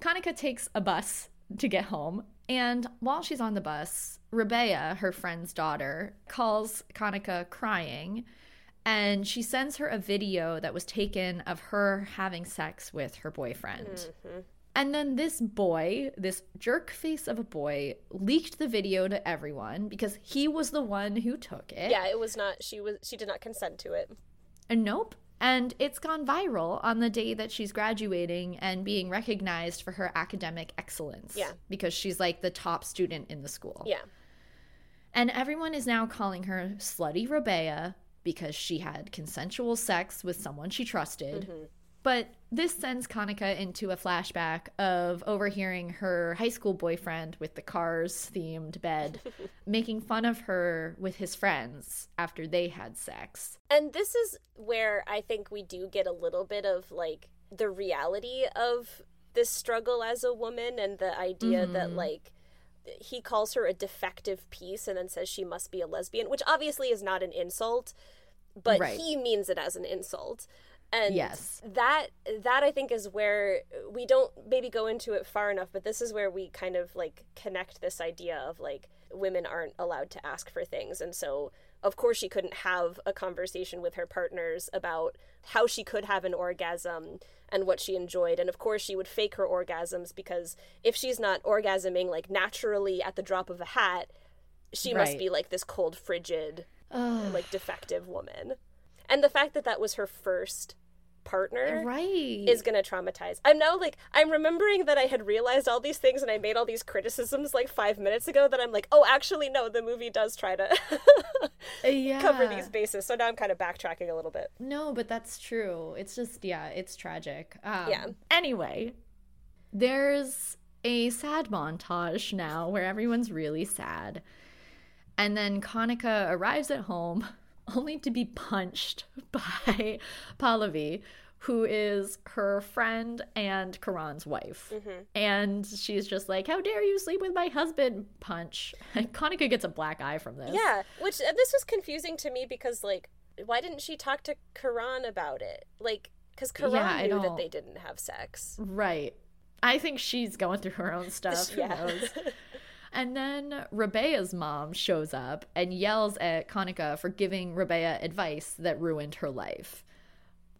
Kanika takes a bus to get home, and while she's on the bus, Rabea, her friend's daughter, calls Kanika crying. and she sends her a video that was taken of her having sex with her boyfriend. Mm-hmm. And then this boy, this jerk face of a boy, leaked the video to everyone because he was the one who took it. Yeah, it was not she was she did not consent to it. And nope. And it's gone viral on the day that she's graduating and being recognized for her academic excellence. Yeah. Because she's like the top student in the school. Yeah. And everyone is now calling her Slutty Rabea because she had consensual sex with someone she trusted. Mm-hmm. But this sends Kanika into a flashback of overhearing her high school boyfriend with the cars themed bed making fun of her with his friends after they had sex. And this is where I think we do get a little bit of like the reality of this struggle as a woman and the idea mm-hmm. that like he calls her a defective piece and then says she must be a lesbian, which obviously is not an insult, but right. he means it as an insult and yes. that that i think is where we don't maybe go into it far enough but this is where we kind of like connect this idea of like women aren't allowed to ask for things. And so of course she couldn't have a conversation with her partners about how she could have an orgasm and what she enjoyed. And of course she would fake her orgasms because if she's not orgasming like naturally at the drop of a hat she right. must be like this cold frigid like defective woman and the fact that that was her first partner right. is going to traumatize. I'm now like i'm remembering that i had realized all these things and i made all these criticisms like five minutes ago that i'm like oh actually no the movie does try to yeah. cover these bases. So now i'm kind of backtracking a little bit. No but that's true. It's just yeah it's tragic. Um, yeah. anyway there's a sad montage now where everyone's really sad. And then Kanika arrives at home only to be punched by Pallavi, who is her friend and Karan's wife. Mm-hmm. And she's just like, How dare you sleep with my husband? Punch. And Kanika gets a black eye from this. Yeah, which uh, this was confusing to me because, like, why didn't she talk to Karan about it? Like, because Karan yeah, knew that they didn't have sex. Right. I think she's going through her own stuff. Who knows? And then Rabea's mom shows up and yells at Kanika for giving Rabea advice that ruined her life.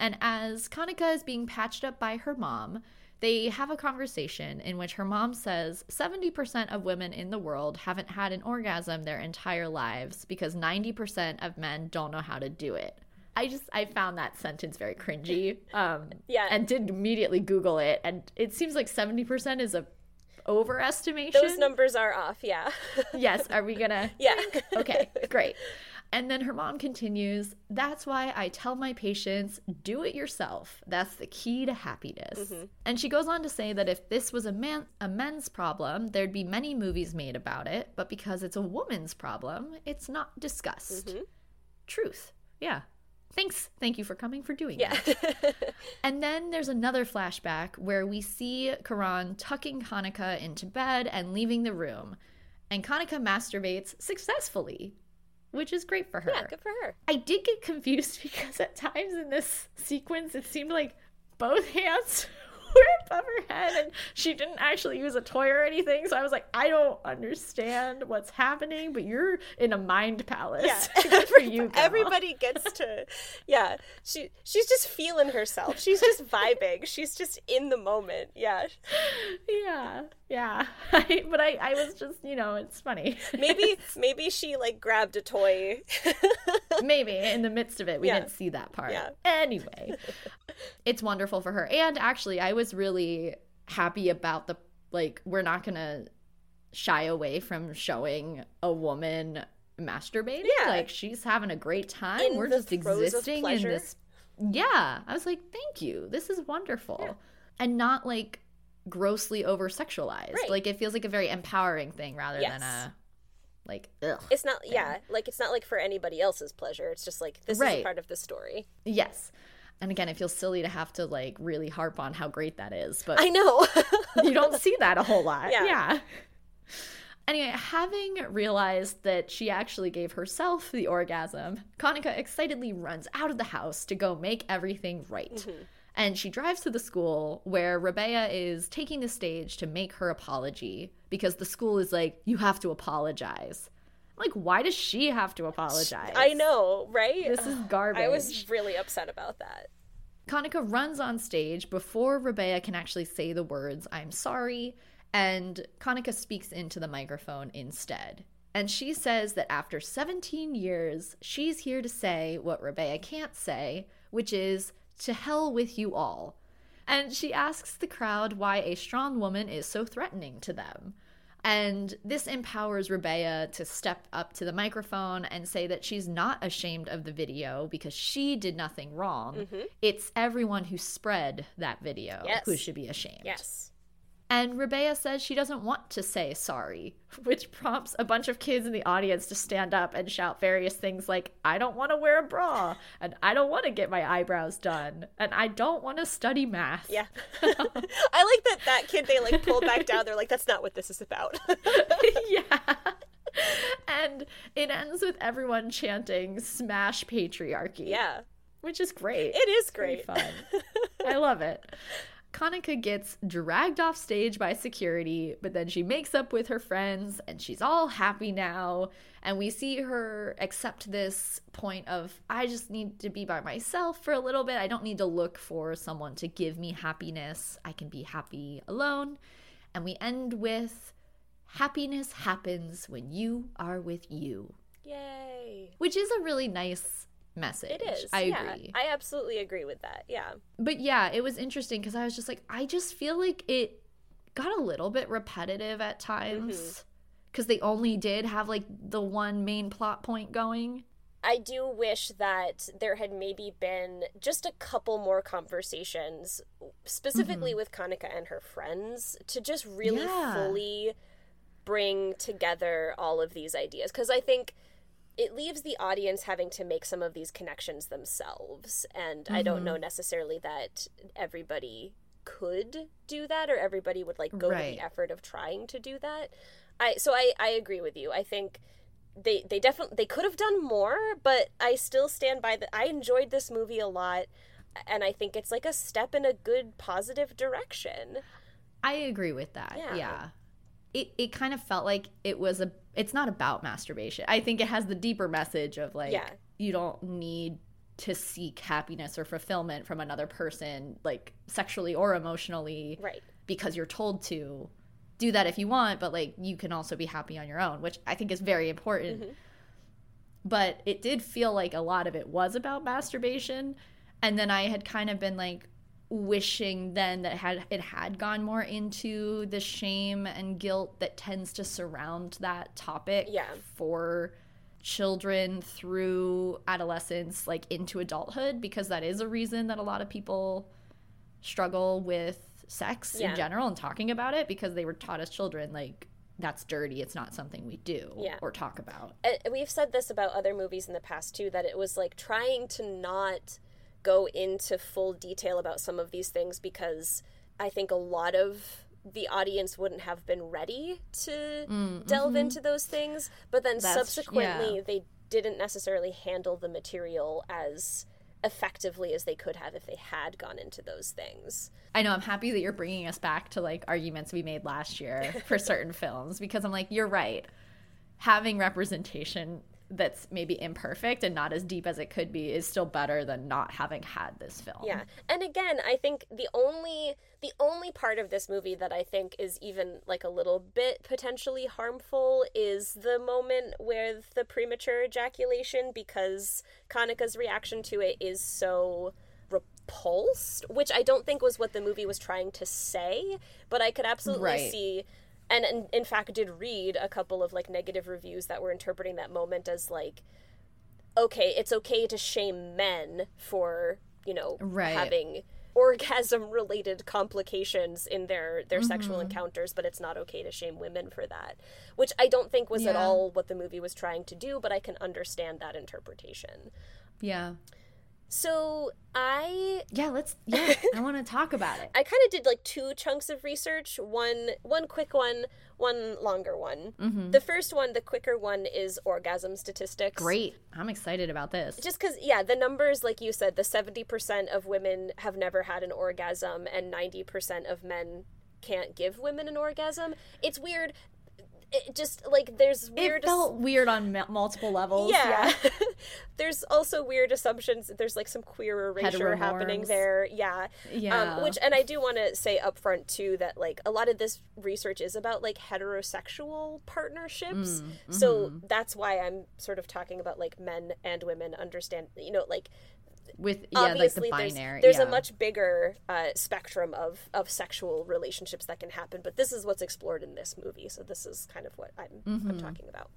And as Kanika is being patched up by her mom, they have a conversation in which her mom says 70% of women in the world haven't had an orgasm their entire lives because 90% of men don't know how to do it. I just I found that sentence very cringy. Um, yeah, and did immediately Google it, and it seems like seventy percent is a overestimation. Those numbers are off, yeah. yes, are we gonna? Yeah. okay, great. And then her mom continues, That's why I tell my patients, do it yourself. That's the key to happiness. Mm-hmm. And she goes on to say that if this was a man a men's problem, there'd be many movies made about it, but because it's a woman's problem, it's not discussed. Mm-hmm. Truth. Yeah thanks. Thank you for coming for doing yeah. that. And then there's another flashback where we see karan tucking kanika into bed and leaving the room. And kanika masturbates successfully which is great for her. yeah good for her. I did get confused because at times in this sequence it seemed like both hands above her head and she didn't actually use a toy or anything. So I was like, I don't understand what's happening, but you're in a mind palace. Yeah. Good for you. Girl. Everybody gets to yeah. She she's just feeling herself. She's just vibing. She's just in the moment. Yeah. Yeah. Yeah. I, but I, I was just, you know, it's funny. Maybe maybe she like grabbed a toy. maybe in the midst of it. We yeah. didn't see that part. Yeah. Anyway. It's wonderful for her. And actually I was really happy about the like we're not gonna shy away from showing a woman masturbating. Yeah. Like she's having a great time. In we're just existing in this Yeah. I was like, thank you. This is wonderful. Yeah. And not like grossly over sexualized. Right. Like it feels like a very empowering thing rather yes. than a like ugh. It's not thing. yeah, like it's not like for anybody else's pleasure. It's just like this right. is part of the story. Yes. And again, it feels silly to have to like really harp on how great that is, but I know. you don't see that a whole lot. Yeah. yeah. Anyway, having realized that she actually gave herself the orgasm, Kanika excitedly runs out of the house to go make everything right. Mm-hmm. And she drives to the school where Rabea is taking the stage to make her apology because the school is like, you have to apologize. Like, why does she have to apologize? I know, right? This is garbage. I was really upset about that. Kanika runs on stage before Rabea can actually say the words, I'm sorry, and Kanika speaks into the microphone instead. And she says that after 17 years, she's here to say what Rabea can't say, which is, to hell with you all. And she asks the crowd why a strong woman is so threatening to them. And this empowers Rabea to step up to the microphone and say that she's not ashamed of the video because she did nothing wrong. Mm-hmm. It's everyone who spread that video yes. who should be ashamed. Yes. And Rabea says she doesn't want to say sorry, which prompts a bunch of kids in the audience to stand up and shout various things like, I don't want to wear a bra, and I don't want to get my eyebrows done, and I don't want to study math. Yeah. I like that that kid, they like pulled back down. They're like, that's not what this is about. yeah. And it ends with everyone chanting, smash patriarchy. Yeah. Which is great. It is great. fun. I love it. Kanika gets dragged off stage by security, but then she makes up with her friends and she's all happy now. And we see her accept this point of, I just need to be by myself for a little bit. I don't need to look for someone to give me happiness. I can be happy alone. And we end with, Happiness happens when you are with you. Yay. Which is a really nice message. It is. I yeah, agree. I absolutely agree with that. Yeah. But yeah, it was interesting because I was just like, I just feel like it got a little bit repetitive at times because mm-hmm. they only did have like the one main plot point going. I do wish that there had maybe been just a couple more conversations, specifically mm-hmm. with Kanika and her friends, to just really yeah. fully bring together all of these ideas. Because I think it leaves the audience having to make some of these connections themselves and mm-hmm. i don't know mm-hmm. necessarily that everybody could do that or everybody would like go right. to the effort of trying to do that i so i i agree with you i think they they definitely they could have done more but i still stand by that i enjoyed this movie a lot and i think it's like a step in a good positive direction i agree with that yeah, yeah. it it kind of felt like it was a it's not about masturbation. I think it has the deeper message of like yeah. you don't need to seek happiness or fulfillment from another person like sexually or emotionally right because you're told to do that if you want but like you can also be happy on your own which i think is very important mm-hmm. but it did feel like a lot of it was about masturbation and then i had kind of been like wishing then that had it had gone more into the shame and guilt that tends to surround that topic yeah. for children through adolescence like into adulthood because that is a reason that a lot of people struggle with sex yeah. in general and talking about it because they were taught as children like that's dirty it's not something we do yeah. or talk about we've said this about other movies in the past too that it was like trying to not go into full detail about some of these things because I think a lot of the audience wouldn't have been ready to mm, delve mm-hmm. into those things. But then That's, subsequently, yeah. they didn't necessarily handle the material as effectively as they could have if they had gone into those things. I know I'm happy that you're bringing us back to like arguments we made last year for certain films because I'm like you're right. Having representation that's maybe imperfect and not as deep as it could be is still better than not having had this film. Yeah. And again, I think the only the only part of this movie that I think is even like a little bit potentially harmful is the moment with the premature ejaculation because Kanika's reaction to it is so repulsed, which I don't think was what the movie was trying to say, but I could absolutely right. see and, and in fact did read a couple of like negative reviews that were interpreting that moment as like okay it's okay to shame men for you know right. having orgasm related complications in their their mm-hmm. sexual encounters but it's not okay to shame women for that which i don't think was yeah. at all what the movie was trying to do but i can understand that interpretation yeah so I yeah, let's yeah, I want to talk about it. I kind of did like two chunks of research, one one quick one, one longer one. Mm-hmm. The first one, the quicker one is orgasm statistics. Great. I'm excited about this. Just cuz yeah, the numbers like you said, the 70% of women have never had an orgasm and 90% of men can't give women an orgasm. It's weird it just like there's weird it felt weird on m- multiple levels. yeah, there's also weird assumptions there's like some queer erasure happening there yeah. Yeah. um, which and i do want to say up front too that like a lot of this research is about like heterosexual partnerships. So that's why i'm sort of talking about like men and women understand you know like with yeah, like the obviously binary. there's, there's yeah. a much bigger uh, spectrum of, of sexual relationships that can happen but this is what's explored in this movie so this is kind of what i'm, Mm-hmm. I'm talking about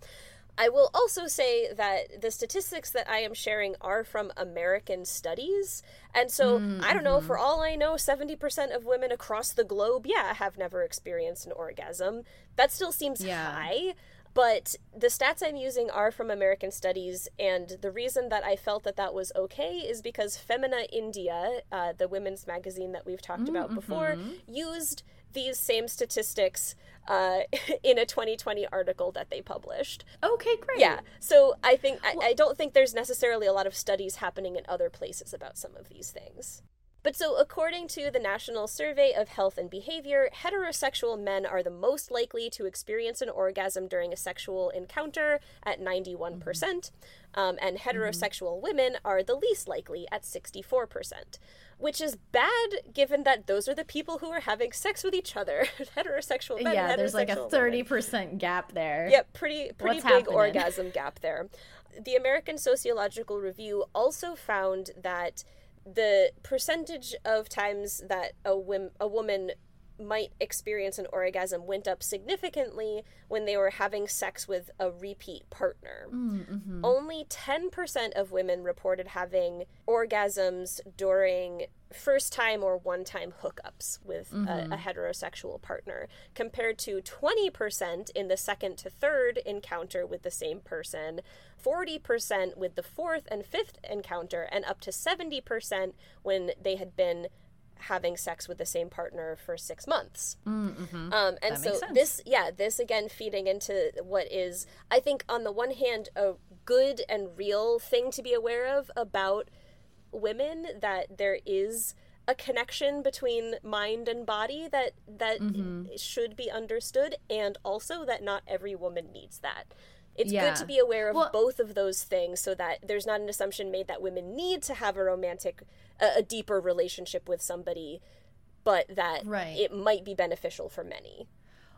i will also say that the statistics that i am sharing are from american studies and so Mm, i don't know mm-hmm. for all i know 70% of women across the globe yeah have never experienced an orgasm that still seems Yeah. high but the stats I'm using are from American Studies, and the reason that I felt that that was okay is because Femina India, uh, the women's magazine that we've talked about before, used these same statistics uh, in a 2020 article that they published. Okay, great. Yeah, so I think I, I don't think there's necessarily a lot of studies happening in other places about some of these things. But so, according to the National Survey of Health and Behavior, heterosexual men are the most likely to experience an orgasm during a sexual encounter at 91%, percent um, and heterosexual women are the least likely at 64%, which is bad given that those are the people who are having sex with each other. heterosexual men. yeah, and there's like a thirty percent gap there. Yep, pretty pretty What's big happening? orgasm gap there. The American Sociological Review also found that the percentage of times that a wom- a woman might experience an orgasm went up significantly when they were having sex with a repeat partner. Mm-hmm. Only 10% of women reported having orgasms during first time or one time hookups with a, a heterosexual partner, compared to 20% in the second to third encounter with the same person, 40% with the fourth and fifth encounter, and up to 70% when they had been having sex with the same partner for six months. Mm-hmm. Um, and That so this, yeah, this again feeding into what is, I think, on the one hand, a good and real thing to be aware of about women that there is a connection between mind and body that that Mm-hmm. should be understood, and also that not every woman needs that. It's Yeah. good to be aware of Well- both of those things so that there's not an assumption made that women need to have a romantic, a, a deeper relationship with somebody, but that Right. it might be beneficial for many.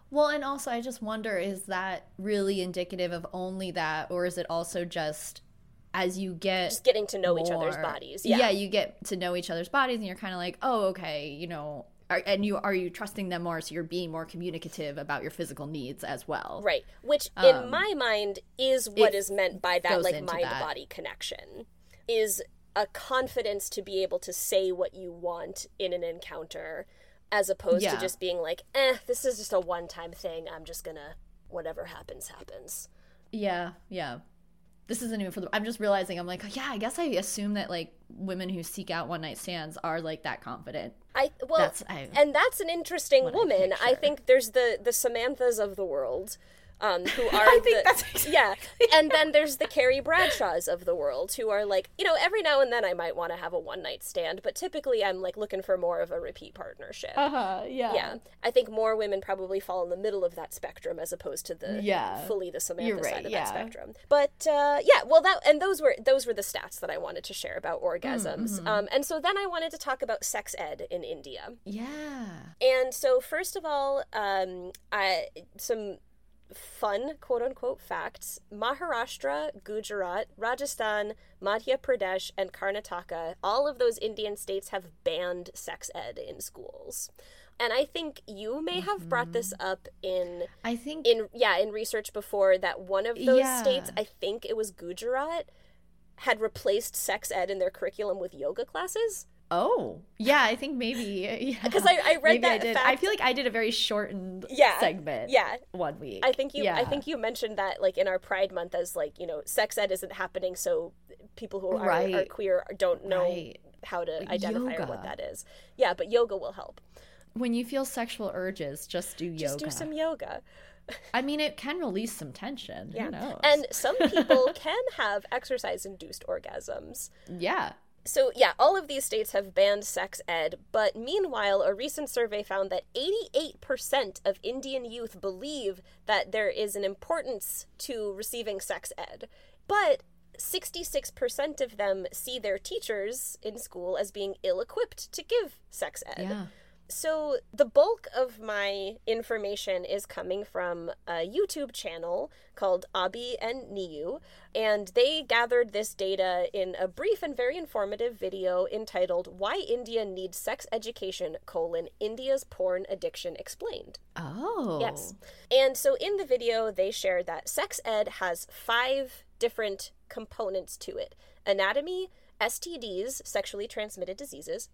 Well, and also I just wonder is that really indicative of only that or is it also just as you get Just getting to know each other's bodies. Yeah. Yeah. you get to know each other's bodies and you're kind of like, "Oh, okay, you know, are, and you are you trusting them more so you're being more communicative about your physical needs as well." Right. Which in Um, my mind is what is meant by that like mind that. body connection. Is a confidence to be able to say what you want in an encounter as opposed Yeah. to just being like, "Eh, this is just a one-time thing. I'm just going to whatever happens happens." Yeah, yeah. This isn't even for the. I'm just realizing. I'm like, yeah. I guess I assume that like women who seek out one night stands are like that confident. I well, That's- I- and that's an interesting what I woman. I, think there's the the Samanthas of the world, um, who are I think the, that's exactly yeah, and then there's the Carrie Bradshaws of the world who are like, you know, every now and then I might want to have a one night stand, but typically I'm like looking for more of a repeat partnership. Uh huh. Yeah. yeah, I think more women probably fall in the middle of that spectrum as opposed to the Yeah. fully the Samantha right, side of yeah. that spectrum. But uh, yeah, well, that and those were those were the stats that I wanted to share about orgasms. Mm-hmm. Um, and so then I wanted to talk about sex ed in India. Yeah. And so, first of all, um, I, some fun quote unquote facts Maharashtra, Gujarat, Rajasthan, Madhya Pradesh, and Karnataka, all of those Indian states have banned sex ed in schools. And I think you may have brought this mm-hmm. up in I think. in yeah in research before that one of those Yeah. states I think it was Gujarat had replaced sex ed in their curriculum with yoga classes. Oh. Yeah. I think maybe. Uh, yeah. 'Cause I- I read maybe I that did. I feel like I did a very shortened Yeah. segment. Yeah, One week. I think you Yeah. I think you mentioned that like in our Pride month as like, you know, sex ed isn't happening so people who are, are queer don't know Right. how to identify or what that is. Yeah, but yoga will help. When you feel sexual urges, just do yoga. Just do some yoga. I mean, it can release some tension. Yeah. And some people can have exercise induced orgasms. yeah. So, yeah, all of these states have banned sex ed, but meanwhile, a recent survey found that 88% of Indian youth believe that there is an importance to receiving sex ed. But 66% of them see their teachers in school as being ill equipped to give sex ed. Yeah. So, the bulk of my information is coming from a YouTube channel called Abhi and Niyu, and they gathered this data in a brief and very informative video entitled Why India Needs Sex Education, colon, India's Porn Addiction Explained. Oh. Yes. And so in the video, they shared that sex ed has five different components to it anatomy, STDs, sexually transmitted diseases,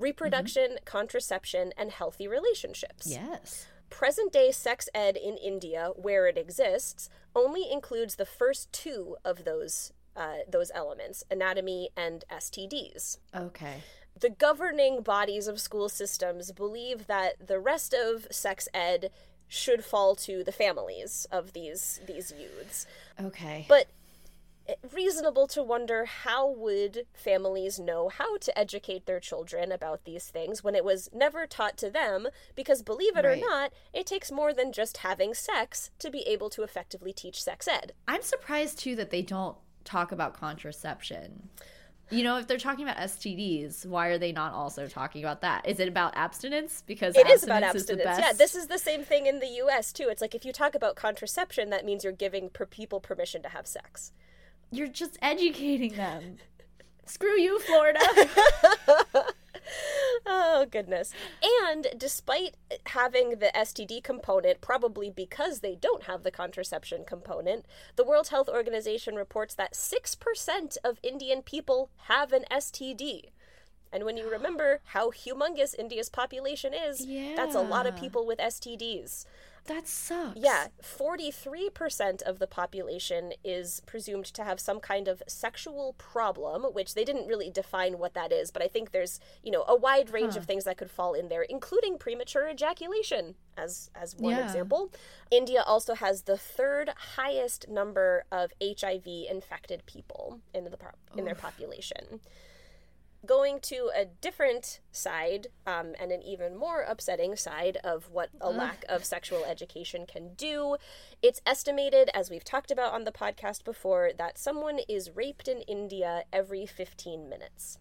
reproduction, contraception, and healthy relationships. Yes. Present day sex ed in India, where it exists, only includes the first two of those uh, those elements, anatomy and STDs. Okay. The governing bodies of school systems believe that the rest of sex ed should fall to the families of these these youths. Okay. But reasonable to wonder how would families know how to educate their children about these things when it was never taught to them because believe it Right. or not it takes more than just having sex to be able to effectively teach sex ed I'm surprised too that they don't talk about contraception. You know, if they're talking about STDs, why are they not also talking about that? Is it about abstinence? Because It is about abstinence abstinence. the best. yeah, this is the same thing in the US too. It's like if you talk about contraception, that means you're giving per people permission to have sex. You're just educating them. Screw you, Florida. Oh, goodness. And despite having the STD component, probably because they don't have the contraception component, the World Health Organization reports that 6% of Indian people have an STD. And when you remember how humongous India's population is, that's a lot of people with STDs. That sucks. Yeah, 43% of the population is presumed to have some kind of sexual problem, which they didn't really define what that is, but I think there's, you know, a wide range of things that could fall in there, including premature ejaculation as as one Yeah. example. India also has the third highest number of HIV infected people in the pro- in their population going to a different side um, and an even more upsetting side of what a lack of sexual education can do. It's estimated as we've talked about on the podcast before that someone is raped in india every 15 minutes.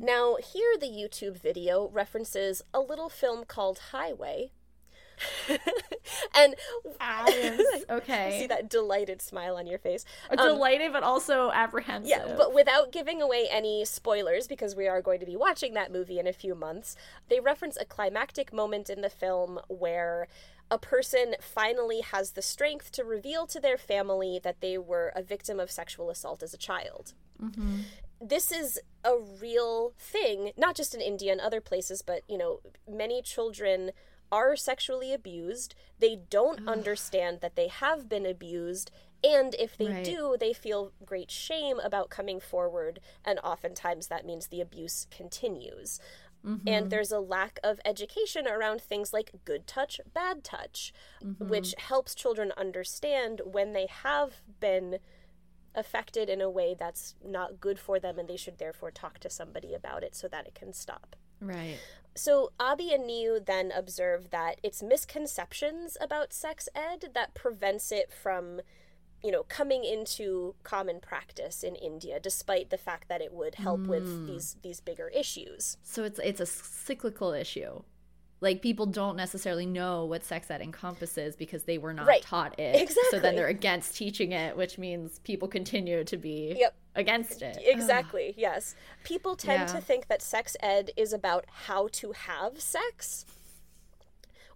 Now here the youtube video references a little film called highway and. I Okay. see that delighted smile on your face Um, Delighted, but also apprehensive. yeah, but without giving away any spoilers, because we are going to be watching that movie in a few months, they reference a climactic moment in the film where a person finally has the strength to reveal to their family that they were a victim of sexual assault as a child. This is a real thing, not just in India and other places, but, you know, many children are sexually abused. They don't understand that they have been abused. And if they Right. do, they feel great shame about coming forward. And oftentimes that means the abuse continues. And mm-hmm. there's a lack of education around things like good touch, bad touch, mm-hmm. which helps children understand when they have been affected in a way that's not good for them and they should therefore talk to somebody about it so that it can stop. right. So Abhi and Niyu then observe that it's misconceptions about sex ed that prevents it from, you know, coming into common practice in India, despite the fact that it would help with hmm. these these bigger issues. So it's it's a cyclical issue. Like people don't necessarily know what sex ed encompasses because they were not Right. taught it. Exactly. So then they're against teaching it, which means people continue to be Yep. against it. Exactly. Yes. People tend Yeah. to think that sex ed is about how to have sex,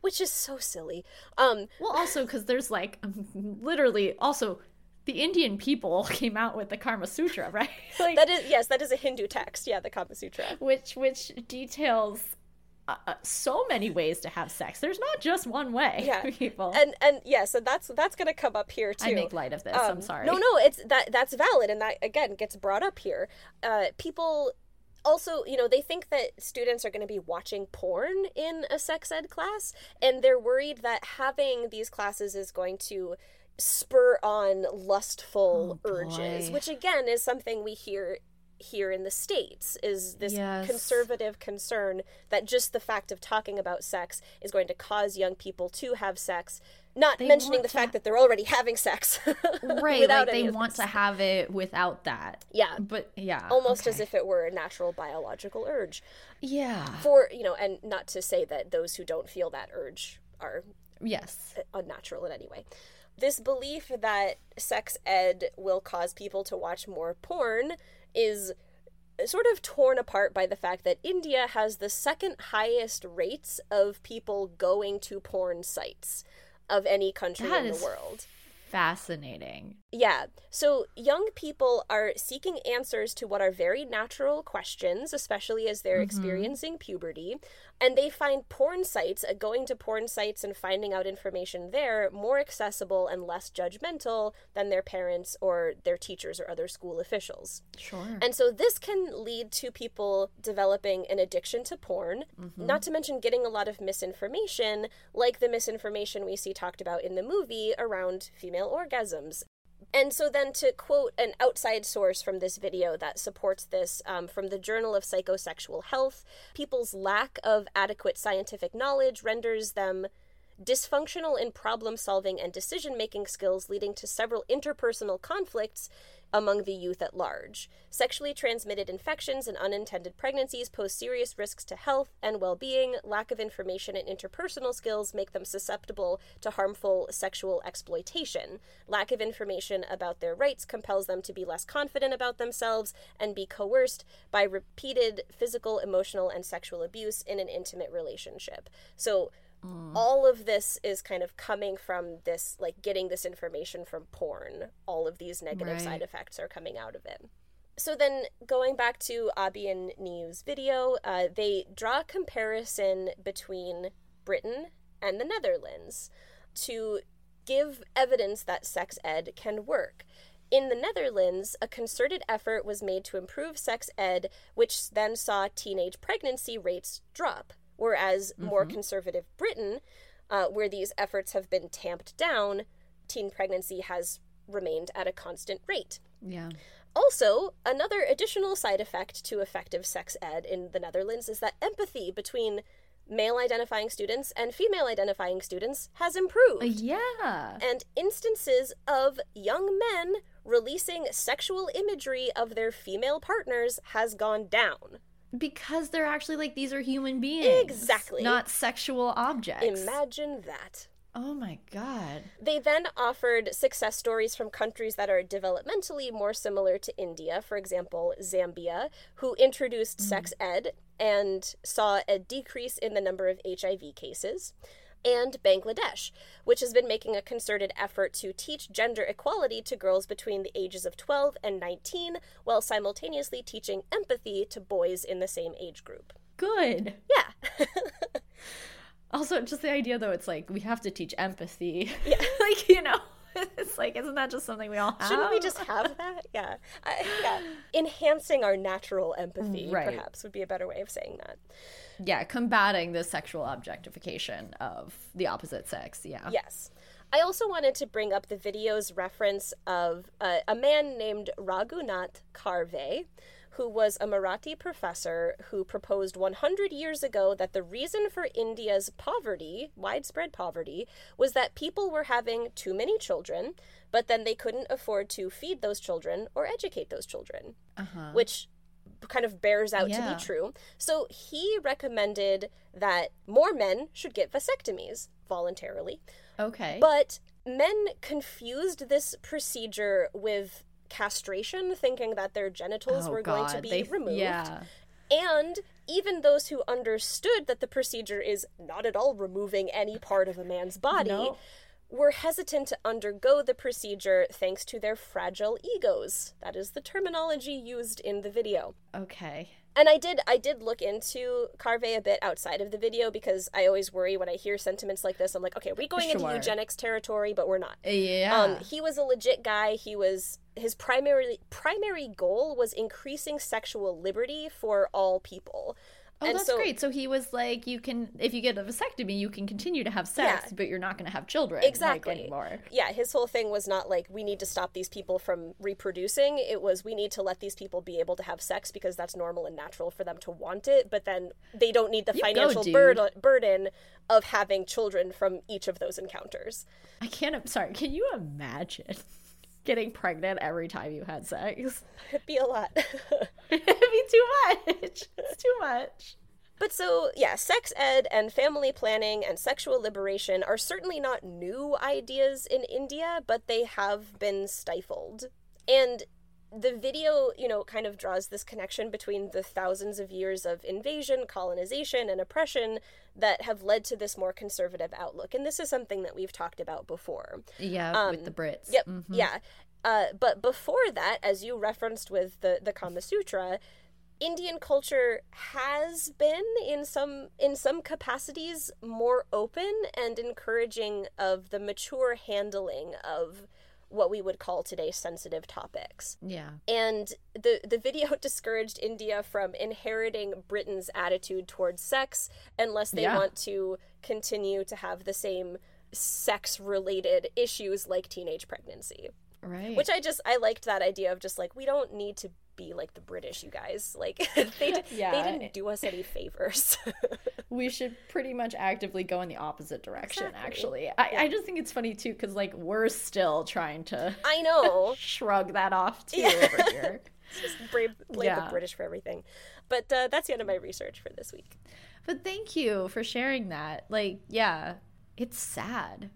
which is so silly. Um Well, also because there's like literally also the Indian people came out with the Karma Sutra, right? like that is yes, that is a Hindu text. Yeah, the Kama Sutra. which which details uh, uh, so many ways to have sex. There's not just one way. Yeah. people. And and yeah, so that's that's going to come up here too. I make light of this. I'm Um, sorry. No, no, it's that that's valid, and that again gets brought up here. Uh, people also, you know, they think that students are going to be watching porn in a sex ed class, and they're worried that having these classes is going to spur on lustful Oh, urges, boy. which again is something we hear here in the states is this Yes. conservative concern that just the fact of talking about sex is going to cause young people to have sex not They mentioning the fact ha- that they're already having sex right like they want to have it without that. Yeah. But yeah almost as if it were a natural biological urge. Yeah. For you know and not to say that those who don't feel that urge are yes. unnatural in any way. This belief that sex ed will cause people to watch more porn is sort of torn apart by the fact that India has the second highest rates of people going to porn sites of any country That in the world. fascinating Yeah. So young people are seeking answers to what are very natural questions, especially as they're experiencing puberty. And they find porn sites, uh, going to porn sites and finding out information there, more accessible and less judgmental than their parents or their teachers or other school officials. sure And so this can lead to people developing an addiction to porn, not to mention getting a lot of misinformation, like the misinformation we see talked about in the movie around female orgasms. And so, then to quote an outside source from this video that supports this um, from the Journal of Psychosexual Health, people's lack of adequate scientific knowledge renders them dysfunctional in problem solving and decision making skills, leading to several interpersonal conflicts among the youth at large. Sexually transmitted infections and unintended pregnancies pose serious risks to health and well being. Lack of information and interpersonal skills make them susceptible to harmful sexual exploitation. Lack of information about their rights compels them to be less confident about themselves and be coerced by repeated physical, emotional, and sexual abuse in an intimate relationship. So, all of this is kind of coming from this like getting this information from porn all of these negative Right. side effects are coming out of it so then going back to Abhi and Niyu's video uh, they draw a comparison between britain and the netherlands to give evidence that sex ed can work in the Netherlands, a concerted effort was made to improve sex ed, which then saw teenage pregnancy rates drop. Whereas more conservative Britain, uh, where these efforts have been tamped down, teen pregnancy has remained at a constant rate. yeah Also, another additional side effect to effective sex ed in the Netherlands is that empathy between male identifying students and female identifying students has improved Uh, yeah and instances of young men releasing sexual imagery of their female partners has gone down. Because they're actually like these are human beings. Exactly. not sexual objects. Imagine that. oh my god. They then offered success stories from countries that are developmentally more similar to India, for example, Zambia, who introduced mm. sex ed and saw a decrease in the number of HIV cases, and Bangladesh, which has been making a concerted effort to teach gender equality to girls between the ages of 12 and 19 while simultaneously teaching empathy to boys in the same age group. good Yeah. also just the idea though it's like we have to teach empathy Yeah. like you know it's like isn't that just something we all have Shouldn't we just have that? Yeah. I, yeah. Enhancing our natural empathy, Right. perhaps, would be a better way of saying that. yeah combating the sexual objectification of the opposite sex yeah Yes. I also wanted to bring up the video's reference of uh, a man named Raghunath Karve, who was a Marathi professor who proposed 100 years ago that the reason for India's poverty, widespread poverty, was that people were having too many children, but then they couldn't afford to feed those children or educate those children. uh-huh which kind of bears out Yeah. to be true. So he recommended that more men should get vasectomies voluntarily, okay but men confused this procedure with castration, thinking that their genitals Oh, were going to be they- removed. yeah And even those who understood that the procedure is not at all removing any part of a man's body No. were hesitant to undergo the procedure thanks to their fragile egos. That is the terminology used in the video. okay And I did I did look into Karve a bit outside of the video because I always worry when I hear sentiments like this. I'm like, okay, are we going into eugenics territory? But we're not. yeah Um, he was a legit guy. He was his primary primary goal was increasing sexual liberty for all people. Oh, and that's so, great. So he was like, you can, if you get a vasectomy, you can continue to have sex, Yeah. but you're not going to have children like, Exactly. anymore. Yeah, his whole thing was not like we need to stop these people from reproducing. It was we need to let these people be able to have sex because that's normal and natural for them to want it, but then they don't need the You financial dude. burden burden of having children from each of those encounters. I can't, I'm sorry, can you imagine getting pregnant every time you had sex? It'd be a lot. It'd be too much. It's too much. But so, yeah, sex ed and family planning and sexual liberation are certainly not new ideas in India, but they have been stifled. And the video, you know, kind of draws this connection between the thousands of years of invasion, colonization, and oppression that have led to this more conservative outlook. And this is something that we've talked about before. Yeah, with the Brits. Yep. Mhm. Yeah. Uh, but before that, as you referenced with the, the Kama Sutra, Indian culture has been in some in some capacities more open and encouraging of the mature handling of what we would call today sensitive topics. Yeah. And the the video discouraged India from inheriting Britain's attitude towards sex unless they Yeah. want to continue to have the same sex related issues like teenage pregnancy. Right. Which I just I liked that idea of just like we don't need to be like the British, you guys. Like they did, Yeah. they didn't do us any favors. we should pretty much actively go in the opposite direction, Exactly. actually. I, I just think it's funny, too, because, like, we're still trying to I know. shrug that off, too, Yeah. over here. Just brave, blame Yeah. the British for everything. But uh, that's the end of my research for this week. But thank you for sharing that. Like, yeah, it's sad.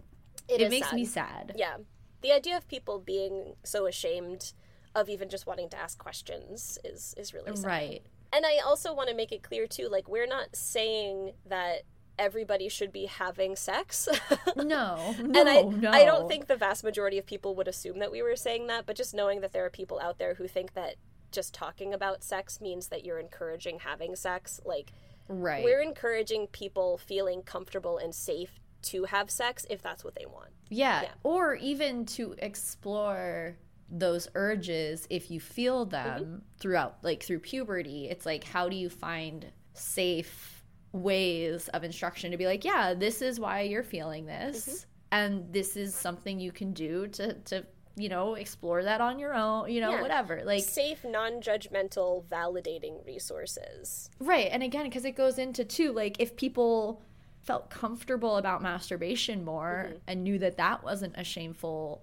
It, makes sad. me sad. Yeah. The idea of people being so ashamed of even just wanting to ask questions is is really sad. Right. And I also want to make it clear too like we're not saying that everybody should be having sex. No, no, and I no. I don't think the vast majority of people would assume that we were saying that, but just knowing that there are people out there who think that just talking about sex means that you're encouraging having sex, like Right. we're encouraging people feeling comfortable and safe to have sex if that's what they want. Yeah. Yeah. Or even to explore those urges if you feel them Mm-hmm. throughout like through puberty. It's like how do you find safe ways of instruction to be like, yeah, this is why you're feeling this Mm-hmm. and this is something you can do to to you know, explore that on your own, you know, Yeah. whatever. Like safe, non-judgmental, validating resources. Right. And again, because it goes into too, like if people felt comfortable about masturbation more Mm-hmm. and knew that that wasn't a shameful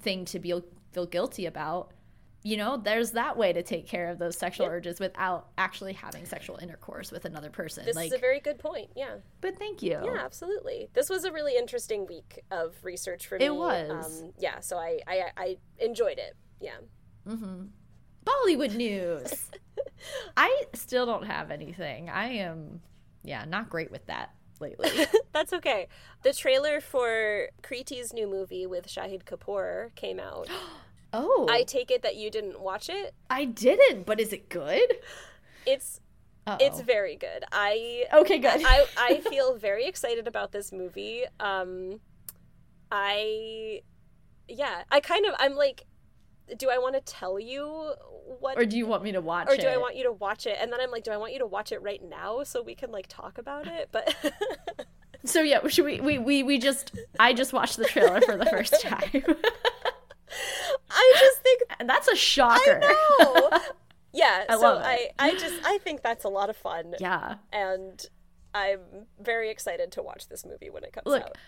thing to be, feel guilty about, you know, there's that way to take care of those sexual Yep. urges without actually having sexual intercourse with another person. This like, is a very good point. Yeah. but thank you. Yeah, absolutely. This was a really interesting week of research for me. It was. Um, yeah, so I, I I enjoyed it. Yeah. mhm Bollywood news. I still don't have anything. I am, yeah, not great with that lately. That's okay. The trailer for Kriti's new movie with Shahid Kapoor came out. oh, I take it that you didn't watch it. I didn't, but is it good? It's Uh-oh. it's very good. I okay, good. I I feel very excited about this movie. Um I yeah, I kind of I'm like do I want to tell you what or do you want me to watch or it? do I want you to watch it? And then I'm like, do I want you to watch it right now so we can like talk about it? But So yeah, should we, we we we just I just watched the trailer for the first time. I just think and that's a shocker. no. Yeah, I so love I it. I just I think that's a lot of fun. yeah. And I'm very excited to watch this movie when it comes Look, out.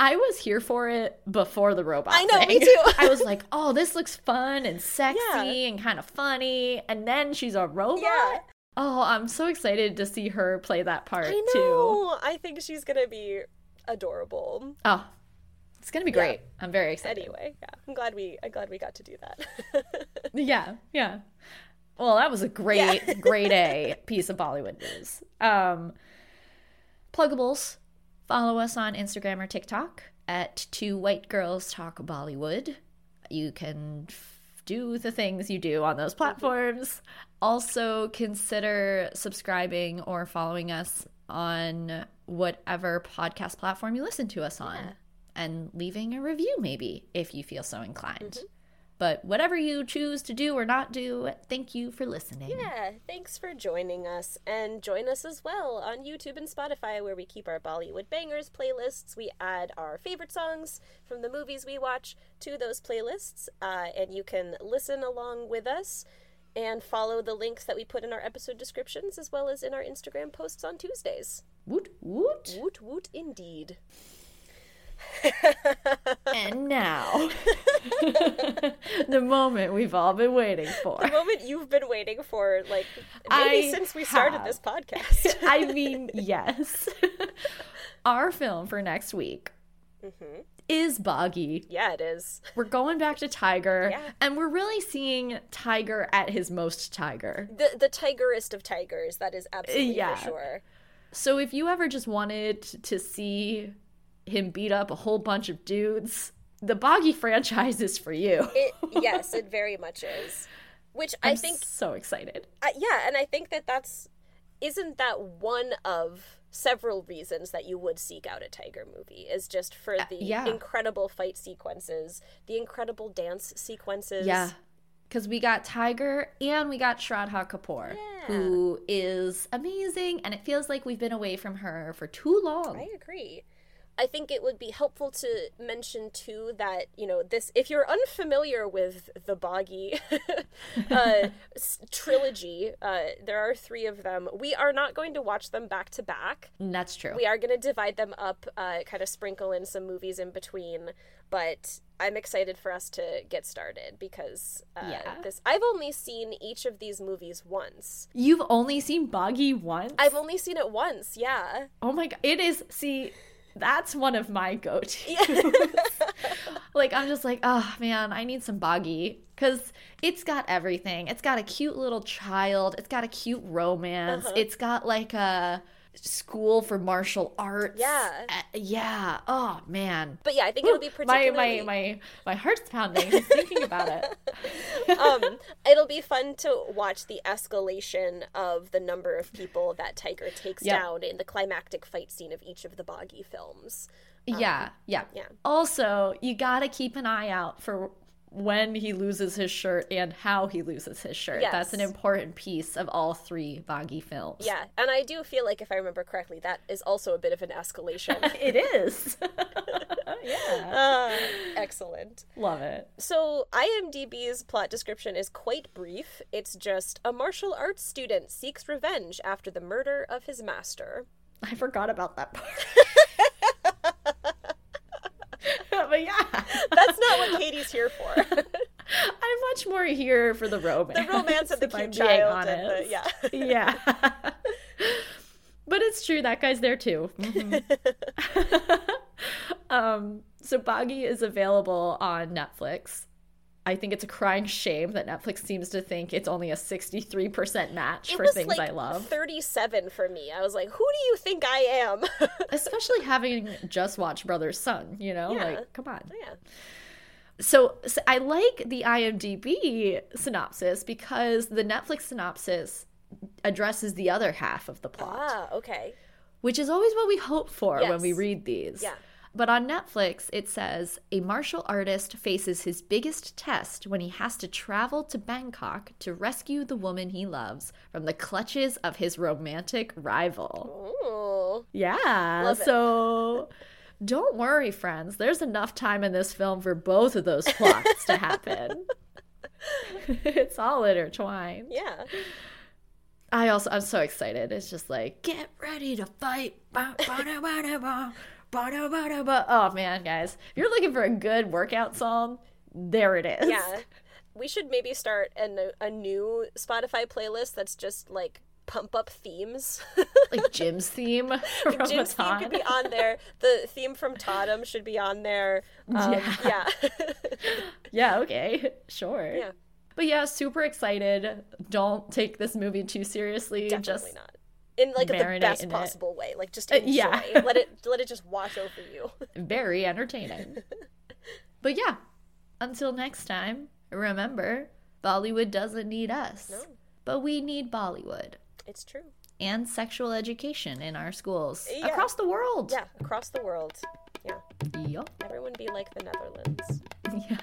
I was here for it before the robot. I know, thing. me too. I was like, "Oh, this looks fun and sexy Yeah. and kind of funny." And then she's a robot. Yeah. Oh, I'm so excited to see her play that part I too. I think she's gonna be adorable. Oh, it's gonna be Yeah. great. I'm very excited. Anyway, yeah, I'm glad we I'm glad we got to do that. Yeah, yeah. Well, that was a great, great A piece of Bollywood news. Um, pluggables. Follow us on Instagram or TikTok at Two White Girls Talk Bollywood. You can f- do the things you do on those platforms. Also, consider subscribing or following us on whatever podcast platform you listen to us on Yeah. and leaving a review, maybe, if you feel so inclined. Mm-hmm. But whatever you choose to do or not do, thank you for listening. Yeah, thanks for joining us. And join us as well on YouTube and Spotify, where we keep our Bollywood bangers playlists. We add our favorite songs from the movies we watch to those playlists, uh, and you can listen along with us and follow the links that we put in our episode descriptions as well as in our Instagram posts on Tuesdays. Woot woot. Woot woot indeed. And now, the moment we've all been waiting for. The moment you've been waiting for, like, maybe I since we started this podcast. I mean, yes. Our film for next week mm-hmm. is Baaghi. yeah, it is. We're going back to Tiger, Yeah. and we're really seeing Tiger at his most Tiger. The, the tigerest of tigers, that is absolutely Yeah. for sure. So if you ever just wanted to see him beat up a whole bunch of dudes, the Baaghi franchise is for you. It, yes, it very much is. Which I I'm think so excited. uh, yeah, and I think that that's isn't that one of several reasons that you would seek out a tiger movie is just for the Uh, yeah. incredible fight sequences, the incredible dance sequences. Yeah. Because we got Tiger and we got Shraddha Kapoor, who is amazing. And it feels like we've been away from her for too long. I agree. I think it would be helpful to mention too that you know this if you're unfamiliar with the Baaghi uh, trilogy, uh, there are three of them. We are not going to watch them back to back. That's true. We are going to divide them up, uh, kind of sprinkle in some movies in between. But I'm excited for us to get started because uh, Yeah. this I've only seen each of these movies once. You've only seen Baaghi once? I've only seen it once. Yeah. oh my god. It is, see, that's one of my go tos. like, I'm just like, oh man, I need some Baaghi. Because it's got everything. It's got a cute little child, it's got a cute romance, Uh-huh. it's got like a school for martial arts. Yeah. Uh, yeah. Oh man. But yeah, I think it'll be my particularly my my my heart's pounding just thinking about it. um, it'll be fun to watch the escalation of the number of people that Tiger takes Yeah. down in the climactic fight scene of each of the Baaghi films. yeah, yeah, Um, yeah. Also, you gotta keep an eye out for when he loses his shirt and how he loses his shirt. That's an important piece of all three Baaghi films. Yeah, and I do feel like if I remember correctly, that is also a bit of an escalation. it is. yeah, uh, excellent. love it. So, IMDb's plot description is quite brief. It's just a martial arts student seeks revenge after the murder of his master. I forgot about that part. but yeah, That's not what Katie's here for. I'm much more here for the romance. the romance of the cute child the yeah. yeah. but it's true that guy's there too. Mhm. um, so Baaghi is available on Netflix. I think it's a crying shame that Netflix seems to think it's only a 63% match It for things like I love. 37 for me. I was like, who do you think I am? Especially having just watched Brother's Son, you know? Yeah. Like, come on. yeah. So, so I like the IMDb synopsis because the Netflix synopsis addresses the other half of the plot. Ah, okay. which is always what we hope for when we read these. Yeah. But on Netflix, it says a martial artist faces his biggest test when he has to travel to Bangkok to rescue the woman he loves from the clutches of his romantic rival. Ooh. Yeah. Love so don't worry, friends. There's enough time in this film for both of those plots to happen. it's all intertwined. Yeah. I also I'm so excited. It's just like get ready to fight. Ba- ba-da- ba-da- ba- ba-da- ba-da- ba. Oh man, guys, if you're looking for a good workout song, there it is. Yeah. We should maybe start an, a new Spotify playlist that's just like pump up themes. like Jim's theme from Jim's theme could be on there. The theme from Totem should be on there. Um, Yeah. yeah. yeah. Okay. Sure. Yeah. But yeah, super excited. Don't take this movie too seriously. Definitely just not. In like the best in it. possible way. Like just Uh, enjoy. yeah. let it let it just wash over you. very entertaining. but yeah, until next time, remember Bollywood doesn't need us, No. but we need Bollywood. It's true. and sexual education in our schools Yeah. across the world. Yeah, across the world. Yeah. Yup. Everyone be like the Netherlands. Yeah.